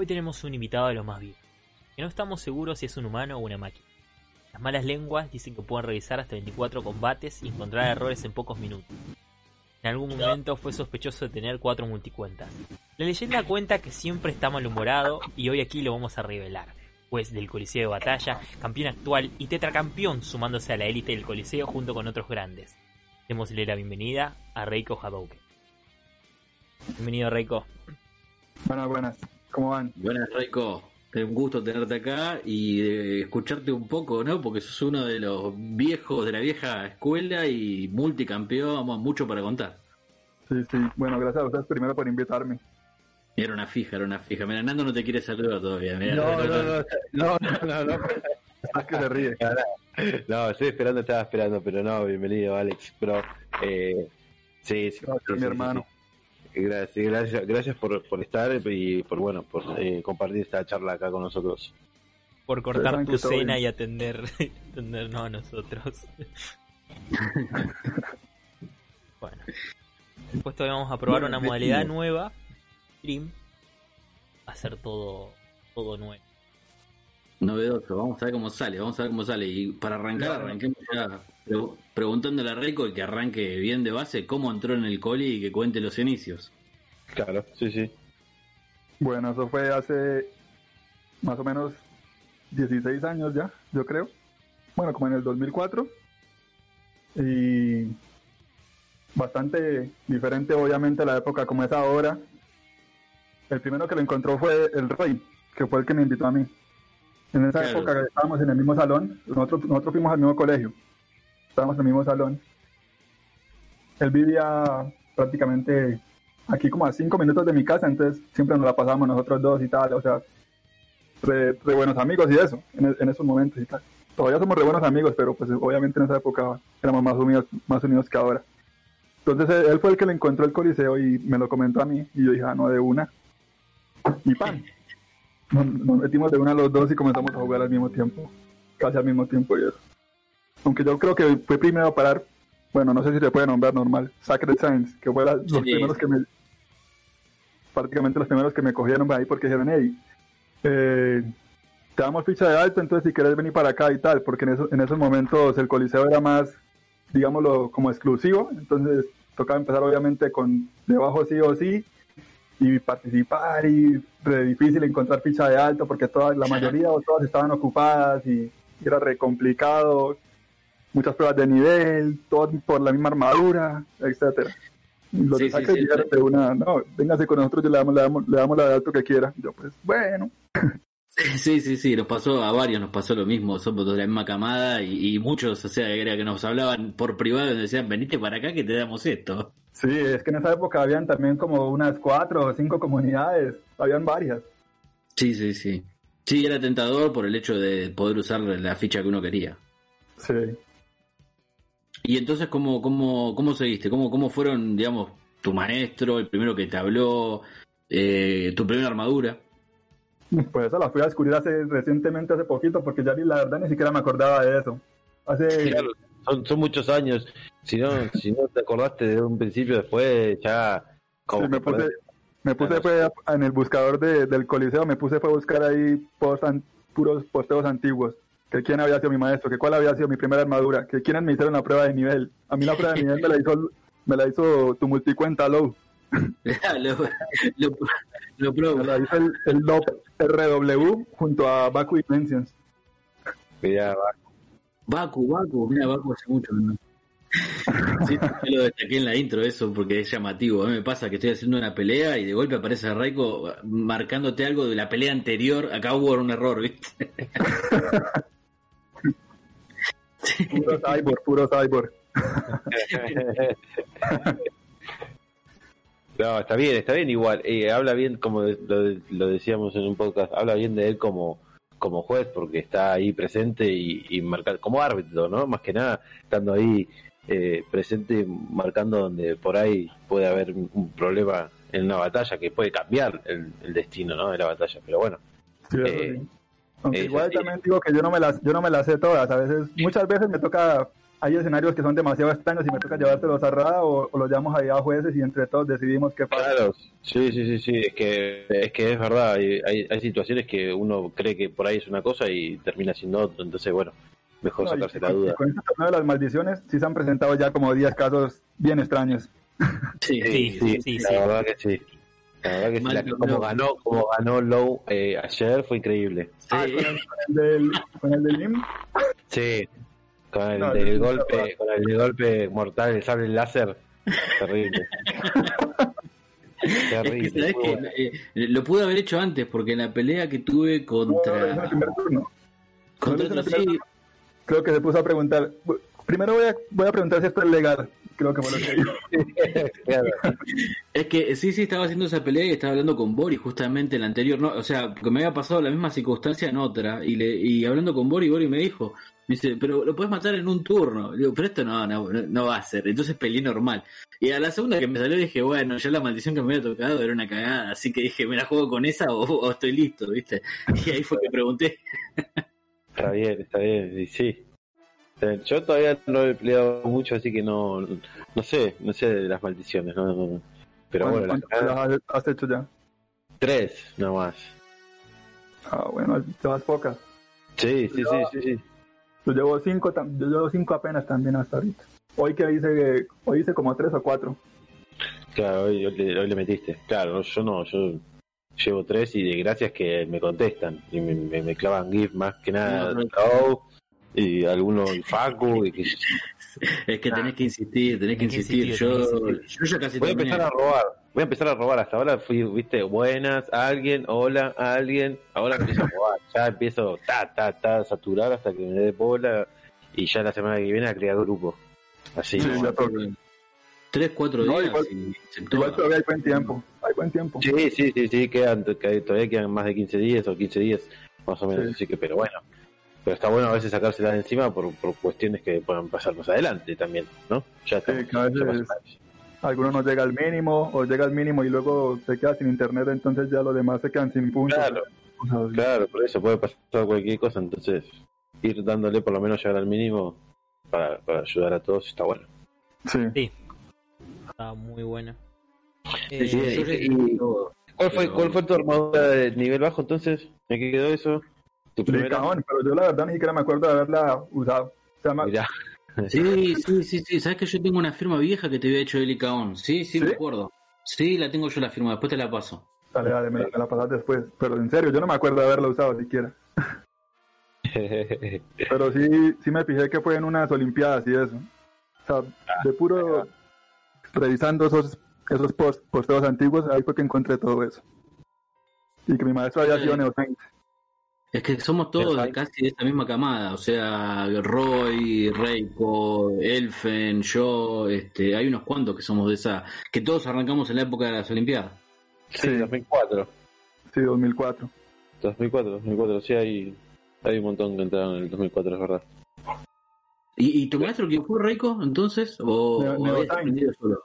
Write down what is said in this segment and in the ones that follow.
Hoy tenemos un invitado de los más vivos, que no estamos seguros si es un humano o una máquina. Las malas lenguas dicen que pueden revisar hasta 24 combates y encontrar errores en pocos minutos. En algún momento fue sospechoso de tener cuatro multicuentas. La leyenda cuenta que siempre está malhumorado y hoy aquí lo vamos a revelar. Juez del Coliseo de Batalla, campeón actual y tetracampeón sumándose a la élite del Coliseo junto con otros grandes. Démosle la bienvenida a Reiko Hadouken. Bienvenido Reiko. Buenas, buenas. ¿Cómo van? Buenas, Reiko. Es un gusto tenerte acá y eh, escucharte un poco, ¿no? Porque sos uno de los viejos de la vieja escuela y multicampeón, vamos, mucho para contar. Sí, sí. Bueno, gracias a ustedes primero por invitarme. Era una fija, era una fija. Mira, Nando no te quiere saludar todavía. Mira, No, no, no, no, no, no, no. Es que se ríe. No, estoy esperando, estaba esperando, pero no, bienvenido, Alex. Pero, eh, sí, sí, Gracias, sí, mi sí, hermano. sí. Gracias, gracias, gracias por, por estar y por, bueno, por eh, compartir esta charla acá con nosotros. Por cortar tu cena bien. y atender, atendernos a nosotros. bueno. Después hoy vamos a probar Bueno, una modalidad nueva. Stream. Hacer todo, todo nuevo. Novedoso, vamos a ver cómo sale, vamos a ver cómo sale. Y para arrancar, Claro. arranquemos ya pre- preguntándole a Reiko y que arranque bien de base cómo entró en el coli y que cuente los inicios. Claro, sí, sí. Bueno, eso fue hace más o menos 16 años ya, yo creo. Bueno, como en el 2004. Y bastante diferente, obviamente, a la época como es ahora. El primero que lo encontró fue el Rey, que fue el que me invitó a mí. En esa Claro. época estábamos en el mismo salón, nosotros, nosotros fuimos al mismo colegio, estábamos en el mismo salón. Él vivía prácticamente aquí como a cinco minutos de mi casa, entonces siempre nos la pasábamos nosotros dos y tal, o sea, re, re buenos amigos y eso, en, en esos momentos y tal. Todavía somos re buenos amigos, pero pues obviamente en esa época éramos más unidos, más unidos que ahora. Entonces él, él fue el que le encontró el coliseo y me lo comentó a mí y yo dije, ah, no, de una. Y pan. Nos, nos metimos de una a los dos y comenzamos a jugar al mismo tiempo, casi al mismo tiempo y eso. Aunque yo creo que fue primero a parar, bueno, no sé si se puede nombrar normal, Sacred Science, que fue la- los Sí. primeros que me, prácticamente los primeros que me cogieron ahí porque dijeron, hey, eh, te damos ficha de alto, entonces si quieres venir para acá y tal, porque en, eso- en esos momentos el coliseo era más, digámoslo, como exclusivo, entonces tocaba empezar obviamente con debajo sí o sí y participar y re difícil encontrar ficha de alto porque todas, la mayoría o todas estaban ocupadas y, y era re complicado, muchas pruebas de nivel, todo por la misma armadura, etcétera. Y Los Sí, de sí, sí, de una, no, véngase con nosotros, yo le damos, le damos, le damos la de alto que quiera. Yo pues, bueno, Sí, sí, sí, nos pasó a varios, nos pasó lo mismo, somos de la misma camada y, y muchos, o sea, era que nos hablaban por privado y nos decían, venite para acá que te damos esto. Sí, es que en esa época habían también como unas cuatro o cinco comunidades, habían varias. Sí, sí, sí. Sí, era tentador por el hecho de poder usar la ficha que uno quería. Sí. Y entonces, ¿cómo, cómo, cómo seguiste? ¿Cómo, ¿Cómo fueron, digamos, tu maestro, el primero que te habló, eh, tu primera armadura? Pues eso la fui a descubrir hace recientemente, hace poquito, porque ya ni la verdad ni siquiera me acordaba de eso. Hace, Claro, son, son muchos años. Si no, si no te acordaste de un principio, después ya. Como sí, me puse, me puse fue en el buscador de- del coliseo, me puse fue a buscar ahí post an- puros posteos antiguos. Que quién había sido mi maestro, que cuál había sido mi primera armadura, que quiénes me hicieron la prueba de nivel. A mí la prueba de nivel me la hizo, me la hizo tu multicuenta Low. lo, lo, el, el Low RW junto a Baku Dimensions. Mirá, va. Baku, Baku, mira, Baku hace mucho no. Sí, yo lo destaqué en la intro eso porque es llamativo. A mí me pasa que estoy haciendo una pelea y de golpe aparece Raiko marcándote algo de la pelea anterior. Acá hubo un error, ¿viste? Puro cyborg, puro cyborg. No, está bien, está bien igual. Eh, habla bien, como lo, lo decíamos en un podcast, habla bien de él como, como juez porque está ahí presente y, y marcar, como árbitro, ¿no? Más que nada, estando ahí eh, presente, marcando donde por ahí puede haber un, problema en una batalla que puede cambiar el, el destino, ¿no? De la batalla. Pero bueno, Sí, Eh. Aunque eso igual sí. también digo que yo no me las, yo no me las sé todas. A veces, muchas veces me toca hay escenarios que son demasiado extraños y me toca llevártelos a Rada o, o los llevamos ahí a jueces y entre todos decidimos qué pasa. Claro, sí, sí, sí, sí, es que es, que es verdad, hay, hay, hay situaciones que uno cree que por ahí es una cosa y termina siendo otro, entonces bueno, mejor No, y sacarse la con- duda. Con este torneo de las maldiciones sí se han presentado ya como 10 casos bien extraños. Sí, Sí, Sí, sí, la sí. verdad que sí. La verdad que sí, la- como ganó, como ganó Low eh, ayer fue increíble. Ah, Sí. con el, con el del, con el del NIM, Sí, con el No, del no, golpe, no. con el del golpe mortal, el sable láser, terrible. Es que, terrible. bueno. Eh, lo pude haber hecho antes, porque en la pelea que tuve no, no, no, en el contra. primer turno. contra no, no, otro- no, no, sí, Creo que se puso a preguntar. Primero voy a, voy a preguntar si esto es legal. Creo que fue lo que. Claro. Es que sí, sí, estaba haciendo esa pelea y estaba hablando con Boris justamente en la anterior, no, o sea, porque me había pasado la misma circunstancia en otra, y le y hablando con Boris, Boris me dijo, me dice, pero lo puedes matar en un turno. Le digo, pero esto no, no, no, va a ser. Entonces peleé normal. Y a la segunda que me salió dije, bueno, ya la maldición que me había tocado era una cagada, así que dije, ¿me la juego con esa o, o estoy listo, viste? Y ahí fue que pregunté. Está bien, está bien, y sí. Yo todavía no he peleado mucho, así que no, no sé, no sé de las maldiciones, no, no, no. Pero bueno, las ¿Cuántas cagadas- has, hecho ya? tres nomás. Ah, bueno, llevas pocas. Sí, sí, sí, sí, sí. Yo llevo cinco, yo llevo cinco apenas también hasta ahorita. Hoy que hice, hoy hice como tres o cuatro. Claro, hoy, hoy le, hoy le metiste. Claro, yo no, yo llevo tres y de gracias que me contestan y me, me, me clavan GIF más que nada. No, no. Y algunos Facu. Y que, Es que tenés que insistir, tenés que Tenés que insistir. insistir, tenés que Yo, insistir. yo ya casi voy a empezar a robar. Voy a empezar a robar. Hasta ahora fui, viste, buenas, alguien, hola, alguien. Ahora empiezo a robar. Ya empiezo, ta, ta, ta, a saturar hasta que me dé bola. Y ya la semana que viene a crear grupo. Así. Sí, ¿no? Tres, cuatro No, días igual- Igual todavía hay buen tiempo. Hay buen tiempo. Sí, sí, sí, sí, quedan, que todavía quedan más de 15 días o 15 días, más o menos, Sí. así que, pero bueno. Pero está bueno a veces sacárselas de encima por, por cuestiones que puedan pasar más adelante también, ¿no? Ya Sí, pasó. Algunos no llega al mínimo o llega al mínimo y luego se queda sin internet, entonces ya los demás se quedan sin puntos. Claro, claro, por eso puede pasar cualquier cosa, entonces ir dándole por lo menos llegar al mínimo para, para ayudar a todos está bueno. Sí. Sí. Está muy bueno. Sí, Eh, sí, yo y-. ¿Cuál fue, Pero- ¿Cuál fue tu armadura de nivel bajo entonces? ¿Me quedó eso? ¿Tu primera? Pero yo la verdad ni siquiera me acuerdo de haberla usado. O sea, Sí, sí, sí, sí. ¿Sabes que yo tengo una firma vieja que te había hecho de Licaón? Sí, sí, me ¿Sí? acuerdo. Sí, la tengo yo la firma, después te la paso. Dale, dale, me, me la pasas después. Pero en serio, yo no me acuerdo de haberla usado siquiera. Pero sí, sí me fijé que fue en unas Olimpiadas y eso. O sea, de puro revisando esos esos post, posteos antiguos, ahí fue que encontré todo eso. Y que mi maestro había sido neocente. Es que somos todos casi de esta misma camada, o sea, Roy, Reiko, Elfen, yo, este, hay unos cuantos que somos de esa, que todos arrancamos en la época de las Olimpiadas. sí, 2004. Sí, 2004. 2004, 2004, sí, hay, hay un montón que entraron en el 2004, es verdad. ¿Y, y tu maestro quién fue, Reiko, entonces? ¿O, Neo- o Neo habías Time. aprendido solo?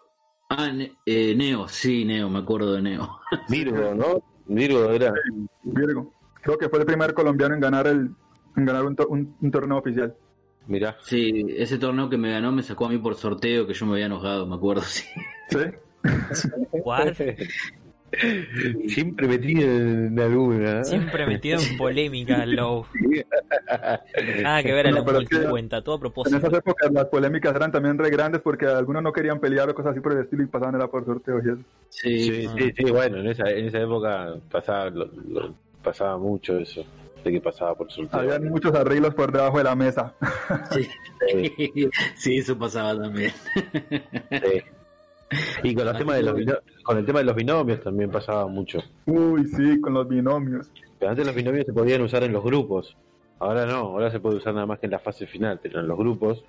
Ah, Ne- eh, Neo, sí, Neo, me acuerdo de Neo. Virgo, ¿no? Virgo era. Virgo. Creo que fue el primer colombiano en ganar el en ganar un, to- un- un torneo oficial. Mirá, Sí, ese torneo que me ganó me sacó a mí por sorteo, que yo me había enojado, me acuerdo, sí. ¿Sí? What? siempre metido en alguna. ¿eh? Siempre metido en polémica, Low. Nada que ver a No, la que- cuenta, todo a En propósito. esas épocas las polémicas eran también re grandes porque algunos no querían pelear o cosas así por el estilo y pasaban era por sorteo y eso. Sí, Sí, sí, sí, bueno, en esa, en esa época pasaba, lo- lo- pasaba mucho eso, de que pasaba por sorteo. Habían muchos arreglos por debajo de la mesa. sí. Sí, sí, eso pasaba también. sí. Y con, los temas de los con el tema de los binomios también pasaba mucho. Uy, sí, con los binomios. Pero antes los binomios se podían usar en los grupos. Ahora no, ahora se puede usar nada más que en la fase final, pero en los grupos,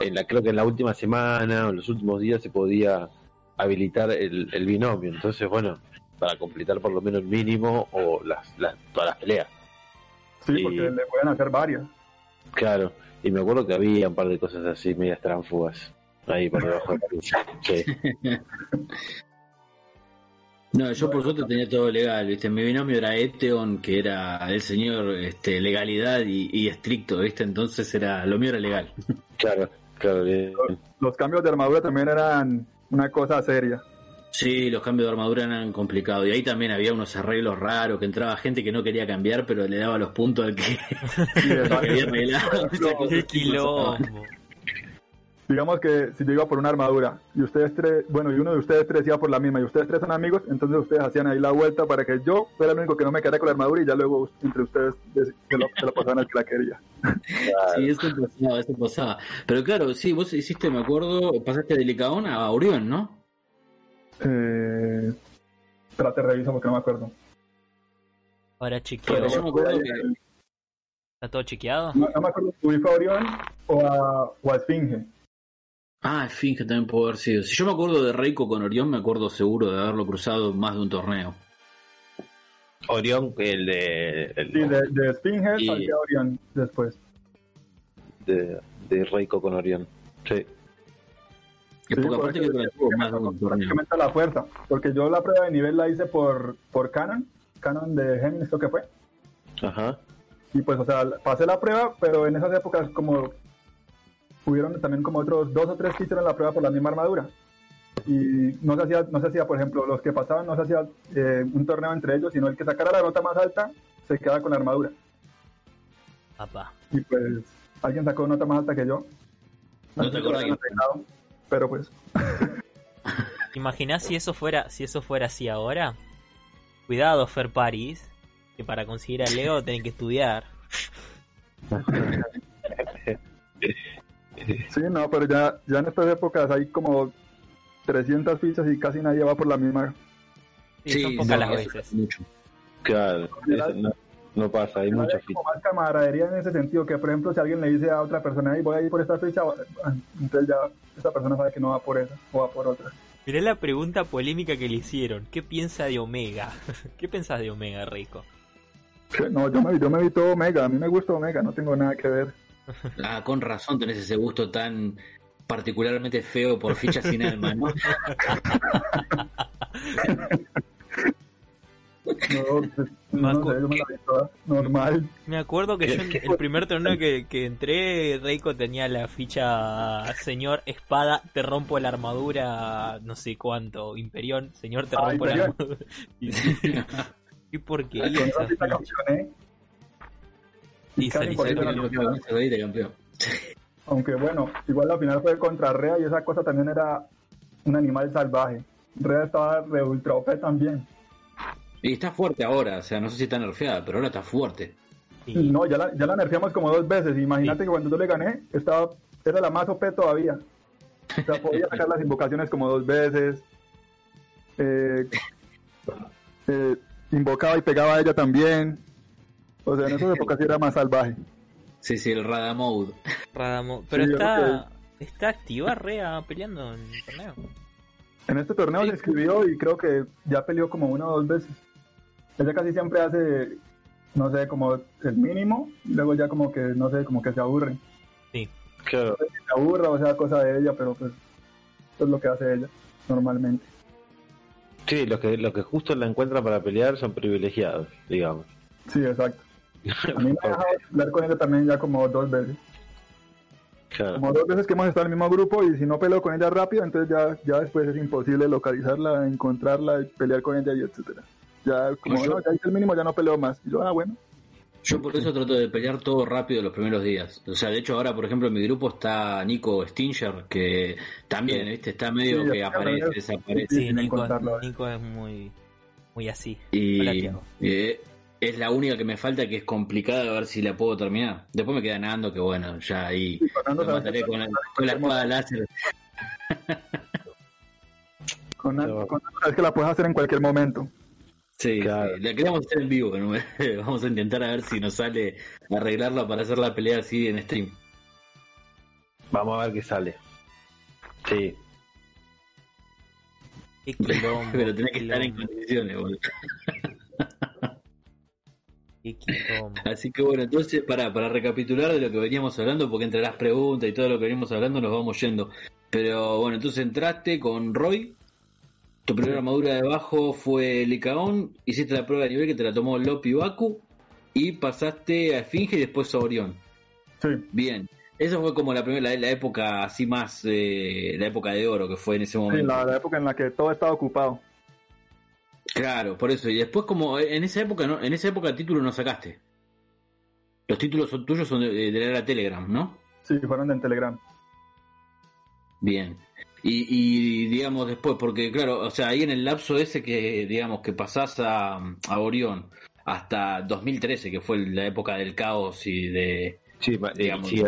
en la, creo que en la última semana o en los últimos días se podía habilitar el, el binomio. Entonces, bueno, para completar por lo menos el mínimo o las, las, todas las peleas. Sí, Y- porque le pueden hacer varias. Claro, y me acuerdo que había un par de cosas así, medias tránfugas, ahí por debajo de la pizza. Sí, No, yo por suerte tenía todo legal, ¿viste? Mi binomio era Eteon, que era el señor este, legalidad y, y estricto, ¿viste? Entonces era lo mío era legal. claro, Claro, bien. Los cambios de armadura también eran una cosa seria. Sí, los cambios de armadura eran complicados. Y ahí también había unos arreglos raros, que entraba gente que no quería cambiar, pero le daba los puntos al que, al que había arreglado. Esa cosa Qué sí quilombo. Digamos que si yo iba por una armadura y ustedes tres, bueno, y uno de ustedes tres iba por la misma y ustedes tres son amigos, entonces ustedes hacían ahí la vuelta para que yo fuera el único que no me quedara con la armadura y ya luego entre ustedes se lo, se lo pasaban al que la quería. Sí, eso pasaba, eso pasaba. Pero claro, sí, vos hiciste, me acuerdo, pasaste de Licaón a Orión, ¿no? Eh, espérate, reviso porque no me acuerdo. Ahora chequeo. Pero yo me acuerdo que ¿Está todo chequeado? No, no me acuerdo si fue a Orión o a, o a Esfinge. Ah, Finge también pudo haber sido. Si yo me acuerdo de Reiko con Orión, me acuerdo seguro de haberlo cruzado más de un torneo. Orión, el de, el Sí, de, de Esfinge Y- a Orión después. de, de Reiko con Orión. Sí. Que Sí, poca por parte eso que la prácticamente fuerza. Porque yo la prueba de nivel la hice por, por Canon, Canon de Géminis, creo que fue. Ajá. Y pues, o sea, pasé la prueba, pero en esas épocas como hubieron también como otros dos o tres que hicieron la prueba por la misma armadura. Y no se hacía, no se hacía por ejemplo, los que pasaban no se hacía eh, un torneo entre ellos, sino el que sacara la nota más alta se quedaba con la armadura. Papá. Y pues alguien sacó nota más alta que yo. No te quién Pero pues, ¿Te imaginás si eso fuera, si eso fuera así ahora? Cuidado, Fer Paris, que para conseguir a Leo tenés que estudiar. sí, no, pero ya, ya en estas épocas hay como 300 fichas y casi nadie va por la misma. Sí, son pocas no, las veces. mucho. Claro. no, no pasa, hay fichas. como más camaradería en ese sentido, que por ejemplo si alguien le dice a otra persona, "Ey, voy a ir por esta ficha, entonces ya esa persona sabe que no va por esa o va por otra. Mirá la pregunta polémica que le hicieron. ¿Qué piensa de Omega? ¿Qué pensás de Omega, Rico? No, yo me, yo me vi todo Omega, a mí me gusta Omega, no tengo nada que ver. Ah, con razón tenés ese gusto tan particularmente feo por fichas sin alma, ¿no? No, pues, no toda normal. Me acuerdo que yo en el primer torneo que, que entré, Reiko tenía la ficha Señor Espada, te rompo la armadura, no sé cuánto, Imperión, Señor, te Ah, rompo la armadura. Y, qué campeoné. Y por no- saliste campeón. Aunque bueno, igual la final fue contra Rea y esa cosa también era un animal salvaje. Rea estaba re ultra OP también. Y está fuerte ahora, o sea, no sé si está nerfeada, pero ahora está fuerte. Sí. No, ya la, ya la nerfeamos como dos veces. Imagínate que cuando yo le gané, estaba, era la más OP todavía. O sea, podía sacar las invocaciones como dos veces. Eh, eh, invocaba y pegaba a ella también. O sea, en esas épocas sí era más salvaje. Sí, sí, el Rada Mode. Radamo- Pero Sí, yo está, está activa Rea peleando en el torneo. En este torneo Sí. se inscribió y creo que ya peleó como una o dos veces. Ella casi siempre hace, no sé, como el mínimo, y luego ya como que, no sé, como que se aburre. Sí. Claro. Se aburra o sea cosa de ella, pero pues eso es lo que hace ella normalmente. Sí, los que, los que justo la encuentran para pelear son privilegiados, digamos. Sí, exacto. A mí me ha dejado hablar con ella también ya como dos veces. Claro. Como dos veces que hemos estado en el mismo grupo y si no peleo con ella rápido, entonces ya, ya después es imposible localizarla, encontrarla, y pelear con ella y etcétera. Ya como Yo- no, ya hice el mínimo, ya no peleo más. Y yo, ah, bueno. Yo por eso trato de pelear todo rápido los primeros días. O sea, de hecho ahora, por ejemplo, en mi grupo está Nico Stinger, que también, ¿viste? Está medio Sí, que aparece, desaparece. Sí, Nico, encontrarlo. Nico es muy, muy así. Y Hola, eh, es la única que me falta que es complicada a ver si la puedo terminar. Después me queda Nando, que bueno, ya ahí Sí, sabe mataré con, el- con la espada láser. Con, Pero- con- es que la puedes hacer en cualquier momento. Sí, Claro. sí, la queríamos hacer en vivo. ¿no? Vamos a intentar a ver si nos sale arreglarla para hacer la pelea así en stream. Vamos a ver qué sale. Sí. Qué quilombo, Pero tenés que estar en condiciones, boludo. qué quilombo. Así que bueno, entonces para, para recapitular de lo que veníamos hablando, porque entre las preguntas y todo lo que venimos hablando nos vamos yendo. Pero bueno, entonces entraste con Roy, tu primera armadura de bajo fue Licaón, hiciste la prueba de nivel que te la tomó Lopi Baku y pasaste a Esfinge y después a Orión. Sí. Bien. Eso fue como la primera, la, la época así más, eh, la época de oro que fue en ese Sí, momento. la, la época en la que todo estaba ocupado. Claro, por eso. Y después como en esa época, ¿no? En esa época el título no sacaste. Los títulos son tuyos son de, de la era Telegram, ¿no? Sí, fueron en Telegram. Bien. Y, y digamos después, porque claro, o sea, ahí en el lapso ese que, digamos, que pasás a, a Orión hasta 2013, que fue la época del caos y de, Sí, sí,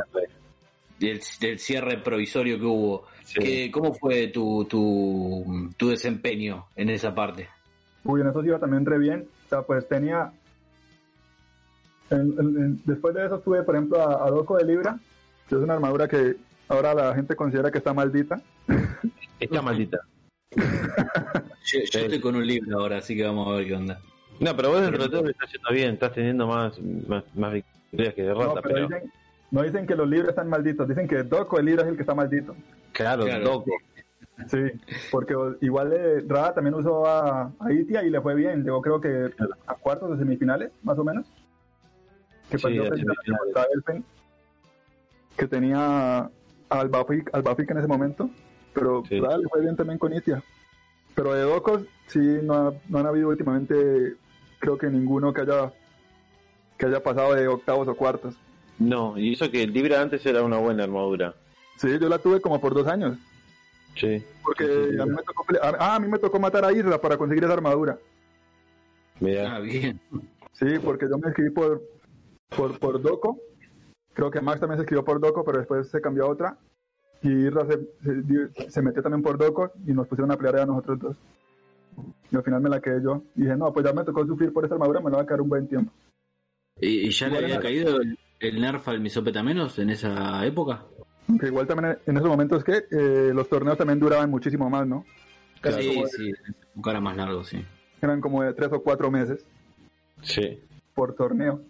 del, del cierre provisorio que hubo. sí. ¿Qué- ¿Cómo fue tu, tu, tu desempeño en esa parte? Uy, en eso sí iba también re bien. O sea, pues tenía... en- en- en- después de eso tuve, por ejemplo, a, a Doco de Libra, que es una armadura que ahora la gente considera que está maldita. Está maldita. Yo, yo estoy con un libro ahora, así que vamos a ver qué onda. No, pero vos dentro de todo estás haciendo bien, estás teniendo más, más, más victorias que No, derrotas, pero pero, dicen, no dicen que los libros están malditos, dicen que Doco de Libra es el que está maldito. claro, Claro. loco. Sí, porque igual eh, Rada también usó a, a Itia y le fue bien. Llegó creo que a cuartos de semifinales, más o menos. Que Sí, perdió que tenía al Bafik en ese momento. Pero Sí. Le fue bien también con Itia. Pero de Docos, sí, no, ha- no han habido últimamente, creo que ninguno que haya que haya pasado de octavos o cuartos. No, y eso que el Libra antes era una buena armadura. Sí, yo la tuve como por dos años. Sí, Porque Sí, sí, sí. a mí me tocó, ah, a mí me tocó matar a Isra para conseguir esa armadura. mira. Ah, bien. Sí, porque yo me escribí por, por, por Doco. Creo que Max también se escribió por Doco, pero después se cambió a otra. Y Irra se, se, se metió también por Doco y nos pusieron a pelear a nosotros dos. Y al final me la quedé yo. Y dije, no, pues ya me tocó sufrir por esta armadura, me la va a quedar un buen tiempo. ¿Y, y ya le había caído el, el nerf al misopetamenos en esa época? Aunque igual también en esos momentos que eh, los torneos también duraban muchísimo más, ¿no? Eran, sí, sí, un cara más largo, sí. eran como de tres o cuatro meses Sí. por torneo.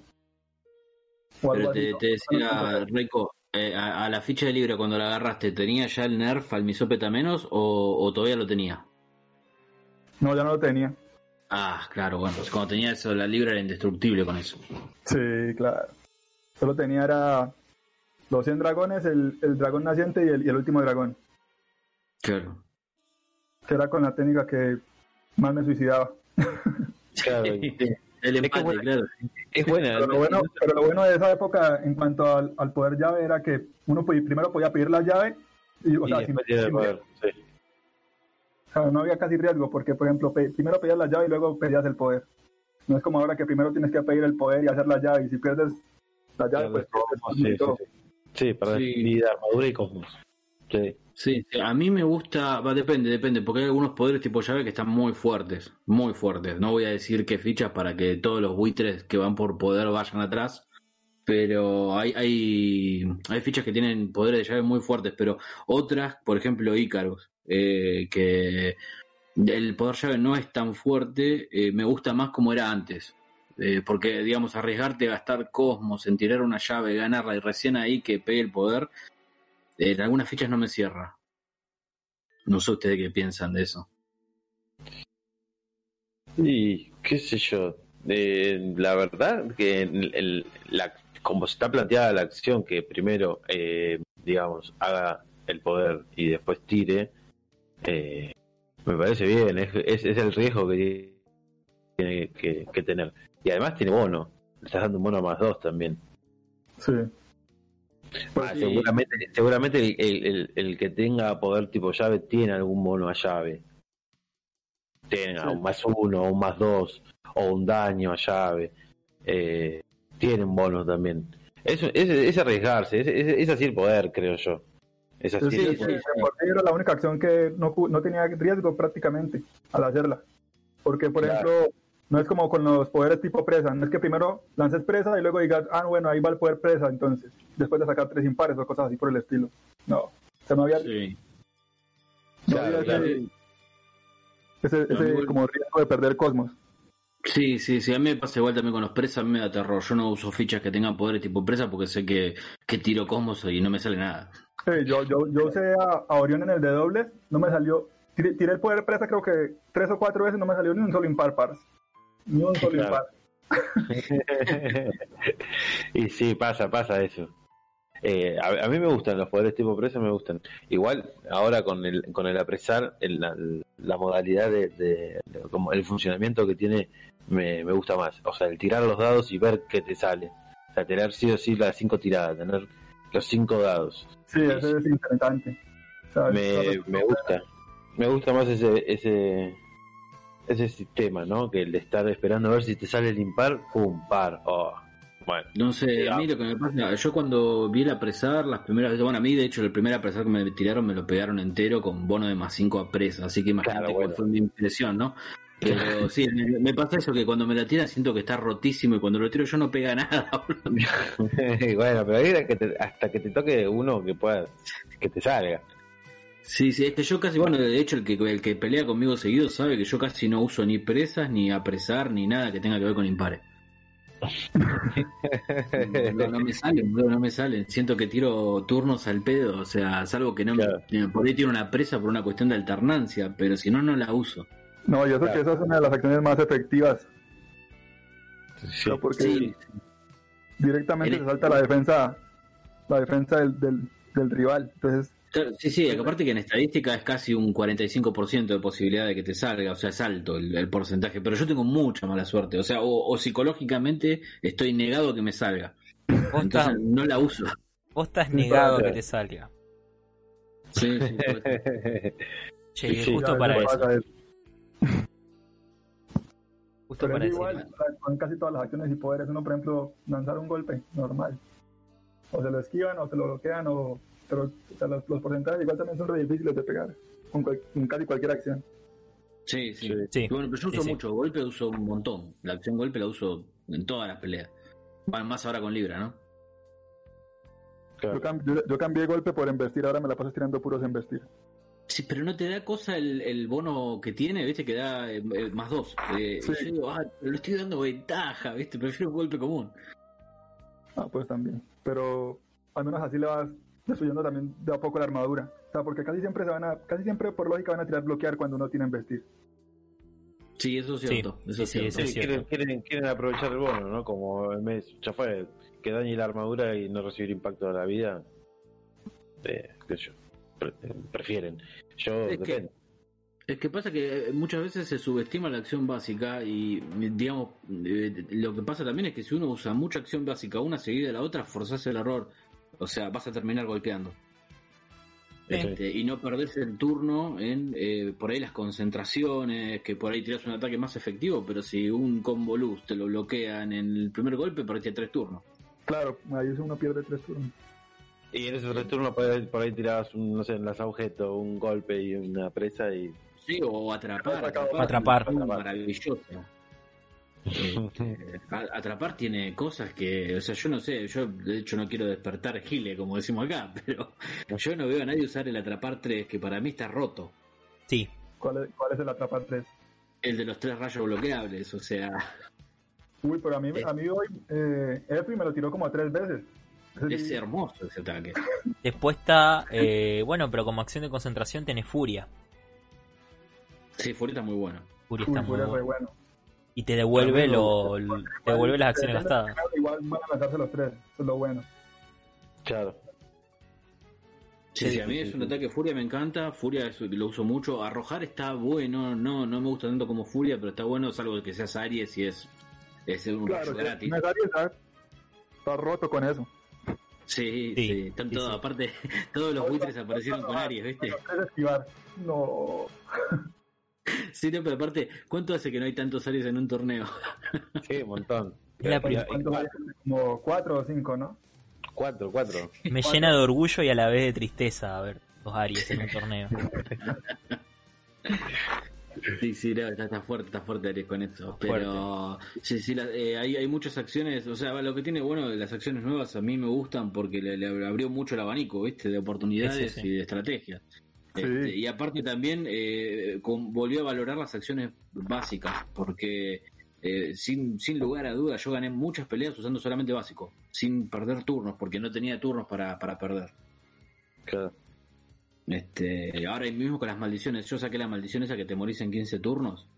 Pero te, decía, Reiko, eh, a, a la ficha de libre cuando la agarraste, ¿tenía ya el nerf al misopetamenos o, o todavía lo tenía? No, ya no lo tenía. Ah, claro, bueno, pues cuando tenía eso, la libra era indestructible con eso. Sí, claro. Solo tenía era los 100 dragones, el, el dragón naciente y el, y el último dragón, Claro. que era con la técnica que más me suicidaba. Claro, el empate, como- claro. es buena. Pero lo bueno, pero lo bueno de esa época en cuanto al, al poder llave era que uno podía- primero podía pedir la llave y, o Y sea, sin- sin- poder, sí. o sea, no había casi riesgo porque, por ejemplo, pe- primero pedías la llave y luego pedías el poder. No es como ahora que primero tienes que pedir el poder y hacer la llave y si pierdes la llave, pues pierdes Sí, sí, todo. sí. Sí, para Sí. vida, armadura y cosmos. Sí. A mí me gusta, va, depende, depende, porque hay algunos poderes tipo llave que están muy fuertes, muy fuertes. No voy a decir qué fichas para que todos los buitres que van por poder vayan atrás, pero hay, hay, hay fichas que tienen poderes de llave muy fuertes, pero otras, por ejemplo, Icarus, eh, que el poder llave no es tan fuerte, eh, me gusta más como era antes. Eh, porque, digamos, arriesgarte a gastar cosmos en tirar una llave, ganarla y recién ahí que pegue el poder, en algunas fichas no me cierra. No sé ustedes qué piensan de eso. Y qué sé yo, eh, la verdad que el, el- la, como está planteada la acción, que primero, eh, digamos, haga el poder y después tire, eh, me parece bien, es, es, es el riesgo que tiene que, que tener. Y además tiene bono, le estás dando un bono más dos también. Sí. Ah, sí. Seguramente, seguramente el, el- el- el que tenga poder tipo llave tiene algún bono a llave. Tenga Sí. un más uno, o un más dos, o un daño a llave. Eh, tienen bonos también. Eso, es, es arriesgarse, es, es- es así el poder, creo yo. Es así Sí, el sí, poder. sí, era la única acción que no, no tenía riesgo prácticamente al hacerla. Porque, por Claro. ejemplo, no es como con los poderes tipo presa. No es que primero lances presa y luego digas, ah, bueno, ahí va el poder presa, entonces, después de sacar tres impares o cosas así por el estilo. No. O sea, no había, Sí. no Claro, había claro. ese, ese, como riesgo de perder cosmos. Sí, sí, sí, a mí me pasa igual también con los presas, a mí me da terror. Yo no uso fichas que tengan poderes tipo presa porque sé que, que tiro cosmos y no me sale nada. Sí, yo, yo, yo usé a, a Orión en el de dobles, no me salió. Tiré, tiré el poder presa creo que tres o cuatro veces, no me salió ni un solo impar, pars. Ni un solo Claro. y sí, pasa, pasa eso. Eh, a, a mí me gustan los poderes tipo presa, me gustan. Igual, ahora con el, con el apresar, el- la, la modalidad de, de- de- como el funcionamiento que tiene, me, me gusta más. O sea, el tirar los dados y ver qué te sale. O sea, tener sí o sí las cinco tiradas, tener los cinco dados. Sí, ese es interesante. O sea, Me, me gusta. Me gusta más ese, ese, ese sistema, ¿no? Que el de estar esperando a ver si te sale el impar, pum, par. Oh, bueno. No sé, a mí Digamos. lo que me pasa, yo cuando vi el apresar, las primeras veces, bueno, a mí de hecho el primer apresar que me tiraron me lo pegaron entero con bono de más 5 a presa, así que imagínate Claro, cuál bueno. fue mi impresión, ¿no? Pero sí, me, me pasa eso que cuando me la tiran siento que está rotísimo y cuando lo tiro yo no pega nada. boludo. bueno, pero ahí que te- hasta que te toque uno que pueda, que te salga. Sí, sí, es que yo casi, bueno, de hecho el que, el que pelea conmigo seguido sabe que yo casi no uso ni presas, ni apresar, ni nada que tenga que ver con impares. No, no me salen, boludo, no me salen. Siento que tiro turnos al pedo, o sea, salvo que no Claro. me. Por ahí tiro una presa por una cuestión de alternancia, pero si no, no la uso. No, y eso Claro. que esa es una de las acciones más efectivas. Sí. ¿no? Porque Sí, directamente Eres- se salta la defensa, la defensa del, del, del rival. Entonces, sí, sí, aparte que en estadística es casi un 45% de posibilidad de que te salga, o sea, es alto el, el porcentaje, pero yo tengo mucha mala suerte, o sea, o, o psicológicamente estoy negado a que me salga, estás, entonces no la uso. vos estás negado a que te salga. Sí, sí, y Sí, justo para eso. Justo Pero para es eso. igual, con casi todas las acciones y poderes, uno, por ejemplo, lanzar un golpe normal. O se lo esquivan, o se lo bloquean, o, pero o sea, los, los porcentajes igual también son re difíciles de pegar con, cual- con casi cualquier acción. Sí, sí. Sí. Bueno, pero yo uso Sí, sí. mucho, golpe uso un montón. La acción golpe la uso en todas las peleas. Bueno, más ahora con Libra, ¿no? Claro. Yo, cam- yo- yo cambié golpe por embestir, ahora me la paso tirando puros embestir. Sí, pero no te da cosa el, el bono que tiene, ¿viste? Que da eh, eh, más dos. Eh, Sí. y yo digo, ah, lo estoy dando ventaja, ¿viste? Prefiero un golpe común. Ah, pues también. Pero al menos así le vas destruyendo también de a poco la armadura. O sea, porque casi siempre se van a, casi siempre por lógica van a tirar bloquear cuando uno tiene embestir. Sí, eso es Sí, cierto. eso es sí, cierto. Sí, quieren, quieren, quieren aprovechar el bono, ¿no? Como el mes ya fue, que dañe la armadura y no recibir impacto de la vida. Eh, qué sé yo, pre- eh, prefieren. Yo, Es que-. Es que pasa que eh, muchas veces se subestima la acción básica y, digamos, eh, lo que pasa también es que si uno usa mucha acción básica una seguida de la otra, forzás el error. O sea, vas a terminar golpeando. Sí. Este, y no perdés el turno en eh, por ahí las concentraciones, que por ahí tirás un ataque más efectivo, pero si un combo luz te lo bloquean en el primer golpe, perdiste tres turnos. Claro, ahí uno pierde tres turnos. Y en ese retorno por ahí, por ahí tirabas, un, no sé, en las objetos, un golpe y una presa y... Sí, o atrapar. Atrapar. es Maravilloso. A- atrapar tiene cosas que, o sea, yo no sé, yo de hecho no quiero despertar Gile, como decimos acá, pero yo no veo a nadie usar el atrapar 3, que para mí está roto. Sí, ¿Cuál es, cuál es el atrapar tres? El de los tres rayos bloqueables, o sea, Uy, pero a mí, Es- a mí hoy eh, Epi me lo tiró como tres veces. Es hermoso ese ataque. después está. eh, bueno, pero como acción de concentración tenés Furia. Sí, Furia está muy bueno. Furia Uy, está muy re bueno. bueno. Y te devuelve, Pero lo, te devuelve las acciones gastadas. Igual van a lanzarse los tres, eso es lo bueno. Claro. Sí, Sí, sí, a mí sí, es sí, un ataque Furia, me encanta. Furia es- lo uso mucho. Arrojar está bueno, no no me gusta tanto como Furia, pero está bueno, salvo que seas Aries y es, es un Claro, rayo que gratis. Necesario está, está roto con eso. Sí, Sí, sí, están sí, todos, sí. aparte, todos los buitres aparecieron con Aries, ¿viste? Es. No. Sí, no, pero aparte, ¿cuánto hace que no hay tantos Aries en un torneo? Sí, un montón. Es la Y- y- ¿Cuántos hay? Como cuatro o cinco, ¿no? Cuatro, cuatro. Me llena de orgullo y a la vez de tristeza ver los Aries en un torneo. Sí, sí, no, está, está fuerte, está fuerte Aries con eso. Pero sí, sí, la- eh, hay, hay muchas acciones, o sea, lo que tiene bueno las acciones nuevas a mí me gustan porque le, le abrió mucho el abanico, ¿viste? De oportunidades Sí, sí, sí. y de estrategias. Sí. Este, y aparte también eh, con- volvió a valorar las acciones básicas, porque eh, sin, sin lugar a dudas yo gané muchas peleas usando solamente básico, sin perder turnos, porque no tenía turnos para, para perder. Claro. Este, ahora mismo con las maldiciones, yo saqué la maldición esa que te morís en 15 turnos.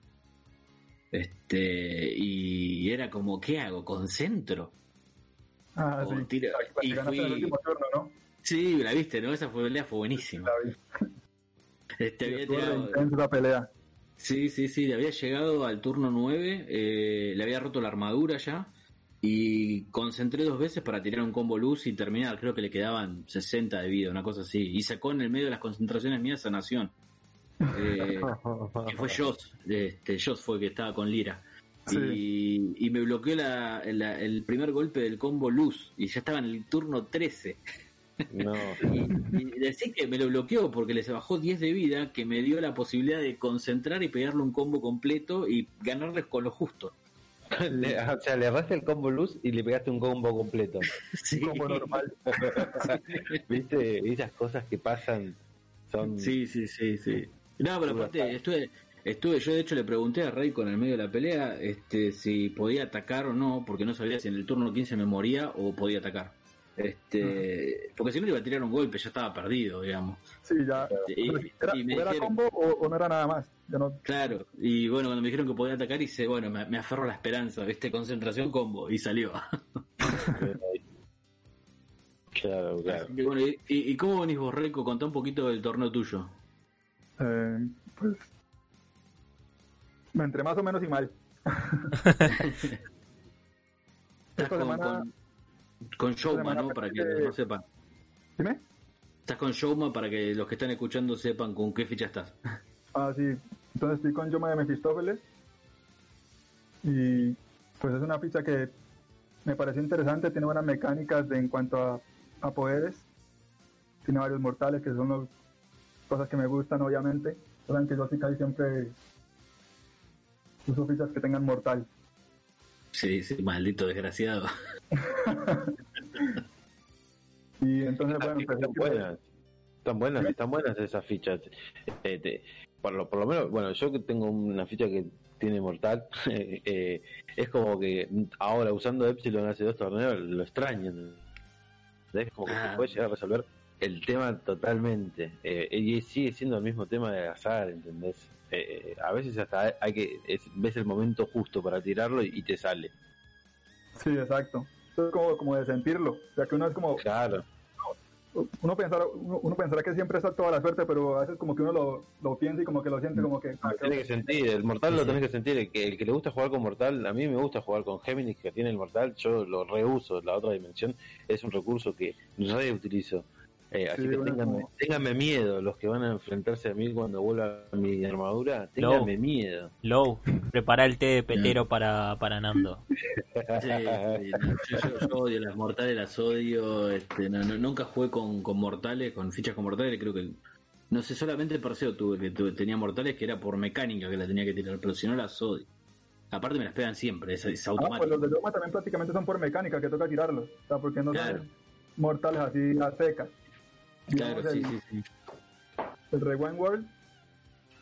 Este, y era como, ¿qué hago? ¿Concentro? Ah, sí. y el fui- último turno, ¿no? Sí, la viste, ¿no? Esa fue, pelea fue buenísima. La vi. Este, había intensa esa pelea. Sí, sí, sí, le había llegado al turno 9, eh, le había roto la armadura ya y concentré dos veces para tirar un combo luz y terminar, creo que le quedaban 60 de vida, una cosa así, y sacó en el medio de las concentraciones mías sanación. Eh, que fue Joss, este, Joss fue el que estaba con Lira. Sí. Y, y me bloqueó la- la- el primer golpe del combo luz y ya estaba en el turno 13. No. Y, y decir que me lo bloqueó porque les bajó 10 de vida, que me dio la posibilidad de concentrar y pegarle un combo completo y ganarles con lo justo. Le- o sea, le erraste el combo luz y le pegaste un combo completo. Sí, Como normal. ¿Viste? Esas cosas que pasan son. sí, sí, sí. sí. No, pero aparte, estuve, estuve, yo de hecho le pregunté a Rey con el medio de la pelea este, si podía atacar o no, porque no sabía si en el turno 15 me moría o podía atacar. Este, porque si no le iba a tirar un golpe, ya estaba perdido, digamos. Sí, ya. Y- Pero, ¿Era, y me o era dijeron- combo o, o no era nada más? Ya no, Claro, y bueno, cuando me dijeron que podía atacar, hice, bueno, me, me aferro a la esperanza, ¿viste? Concentración combo, y salió. Claro, claro. Así que bueno, ¿y, cómo venís vos, Reiko? Contá un poquito del torneo tuyo. eh, pues. Me entré más o menos y mal. Esta con, semana- con, con Showma, ¿no? Para que no sepan. ¿Dime? Estás con Showma para que los que están escuchando sepan con qué ficha estás. Ah, sí. Entonces estoy con Yoma de Mefistófeles. Y pues es una ficha que me pareció interesante. Tiene buenas mecánicas de, en cuanto a, a poderes. Tiene varios mortales que son los- cosas que me gustan, obviamente. Saben que yo sí casi siempre uso fichas que tengan mortal. Sí, sí, maldito desgraciado. Y entonces, bueno, Están empecé buenas. Están buenas, están buenas esas fichas. Eh, te- por, lo, por lo menos, bueno, yo que tengo una ficha que tiene mortal, eh, es como que ahora usando Epsilon hace dos torneos lo extraño. Es como que Ah. se puede llegar a resolver el tema totalmente. Eh, y sigue siendo el mismo tema de azar, ¿entendés? Eh, a veces hasta hay que es- ves el momento justo para tirarlo y, y te sale. Sí, exacto. Es como, como de sentirlo. O sea, que uno es como, Claro. uno pensará, uno, uno pensará que siempre está toda la suerte, pero a veces como que uno lo, lo piensa y como que lo siente como que... ah, Tiene que sentir, el mortal lo tenés que sentir. El que, el que le gusta jugar con mortal, a mí me gusta jugar con Géminis que tiene el mortal, yo lo reuso. La otra dimensión es un recurso que reutilizo. Eh, así Sí, que bueno, ténganme, miedo los que van a enfrentarse a mí cuando vuelva mi armadura. Ténganme miedo. Low, prepara el té de petero para, para Nando. Sí, sí, no, yo, yo- yo odio las mortales, las odio. Este, no, no- nunca jugué con, con mortales, con fichas con mortales. Creo que. No sé, solamente Perseo tuve que tuve- tenía mortales que era por mecánica que la tenía que tirar, pero si no las odio. Aparte me las pegan siempre, es, es Ah, pues los de Dogma también prácticamente son por mecánica, que toca tirarlos. O sea, porque no Claro. son mortales así a secas. Claro, sí, el, sí, sí. el Rewind World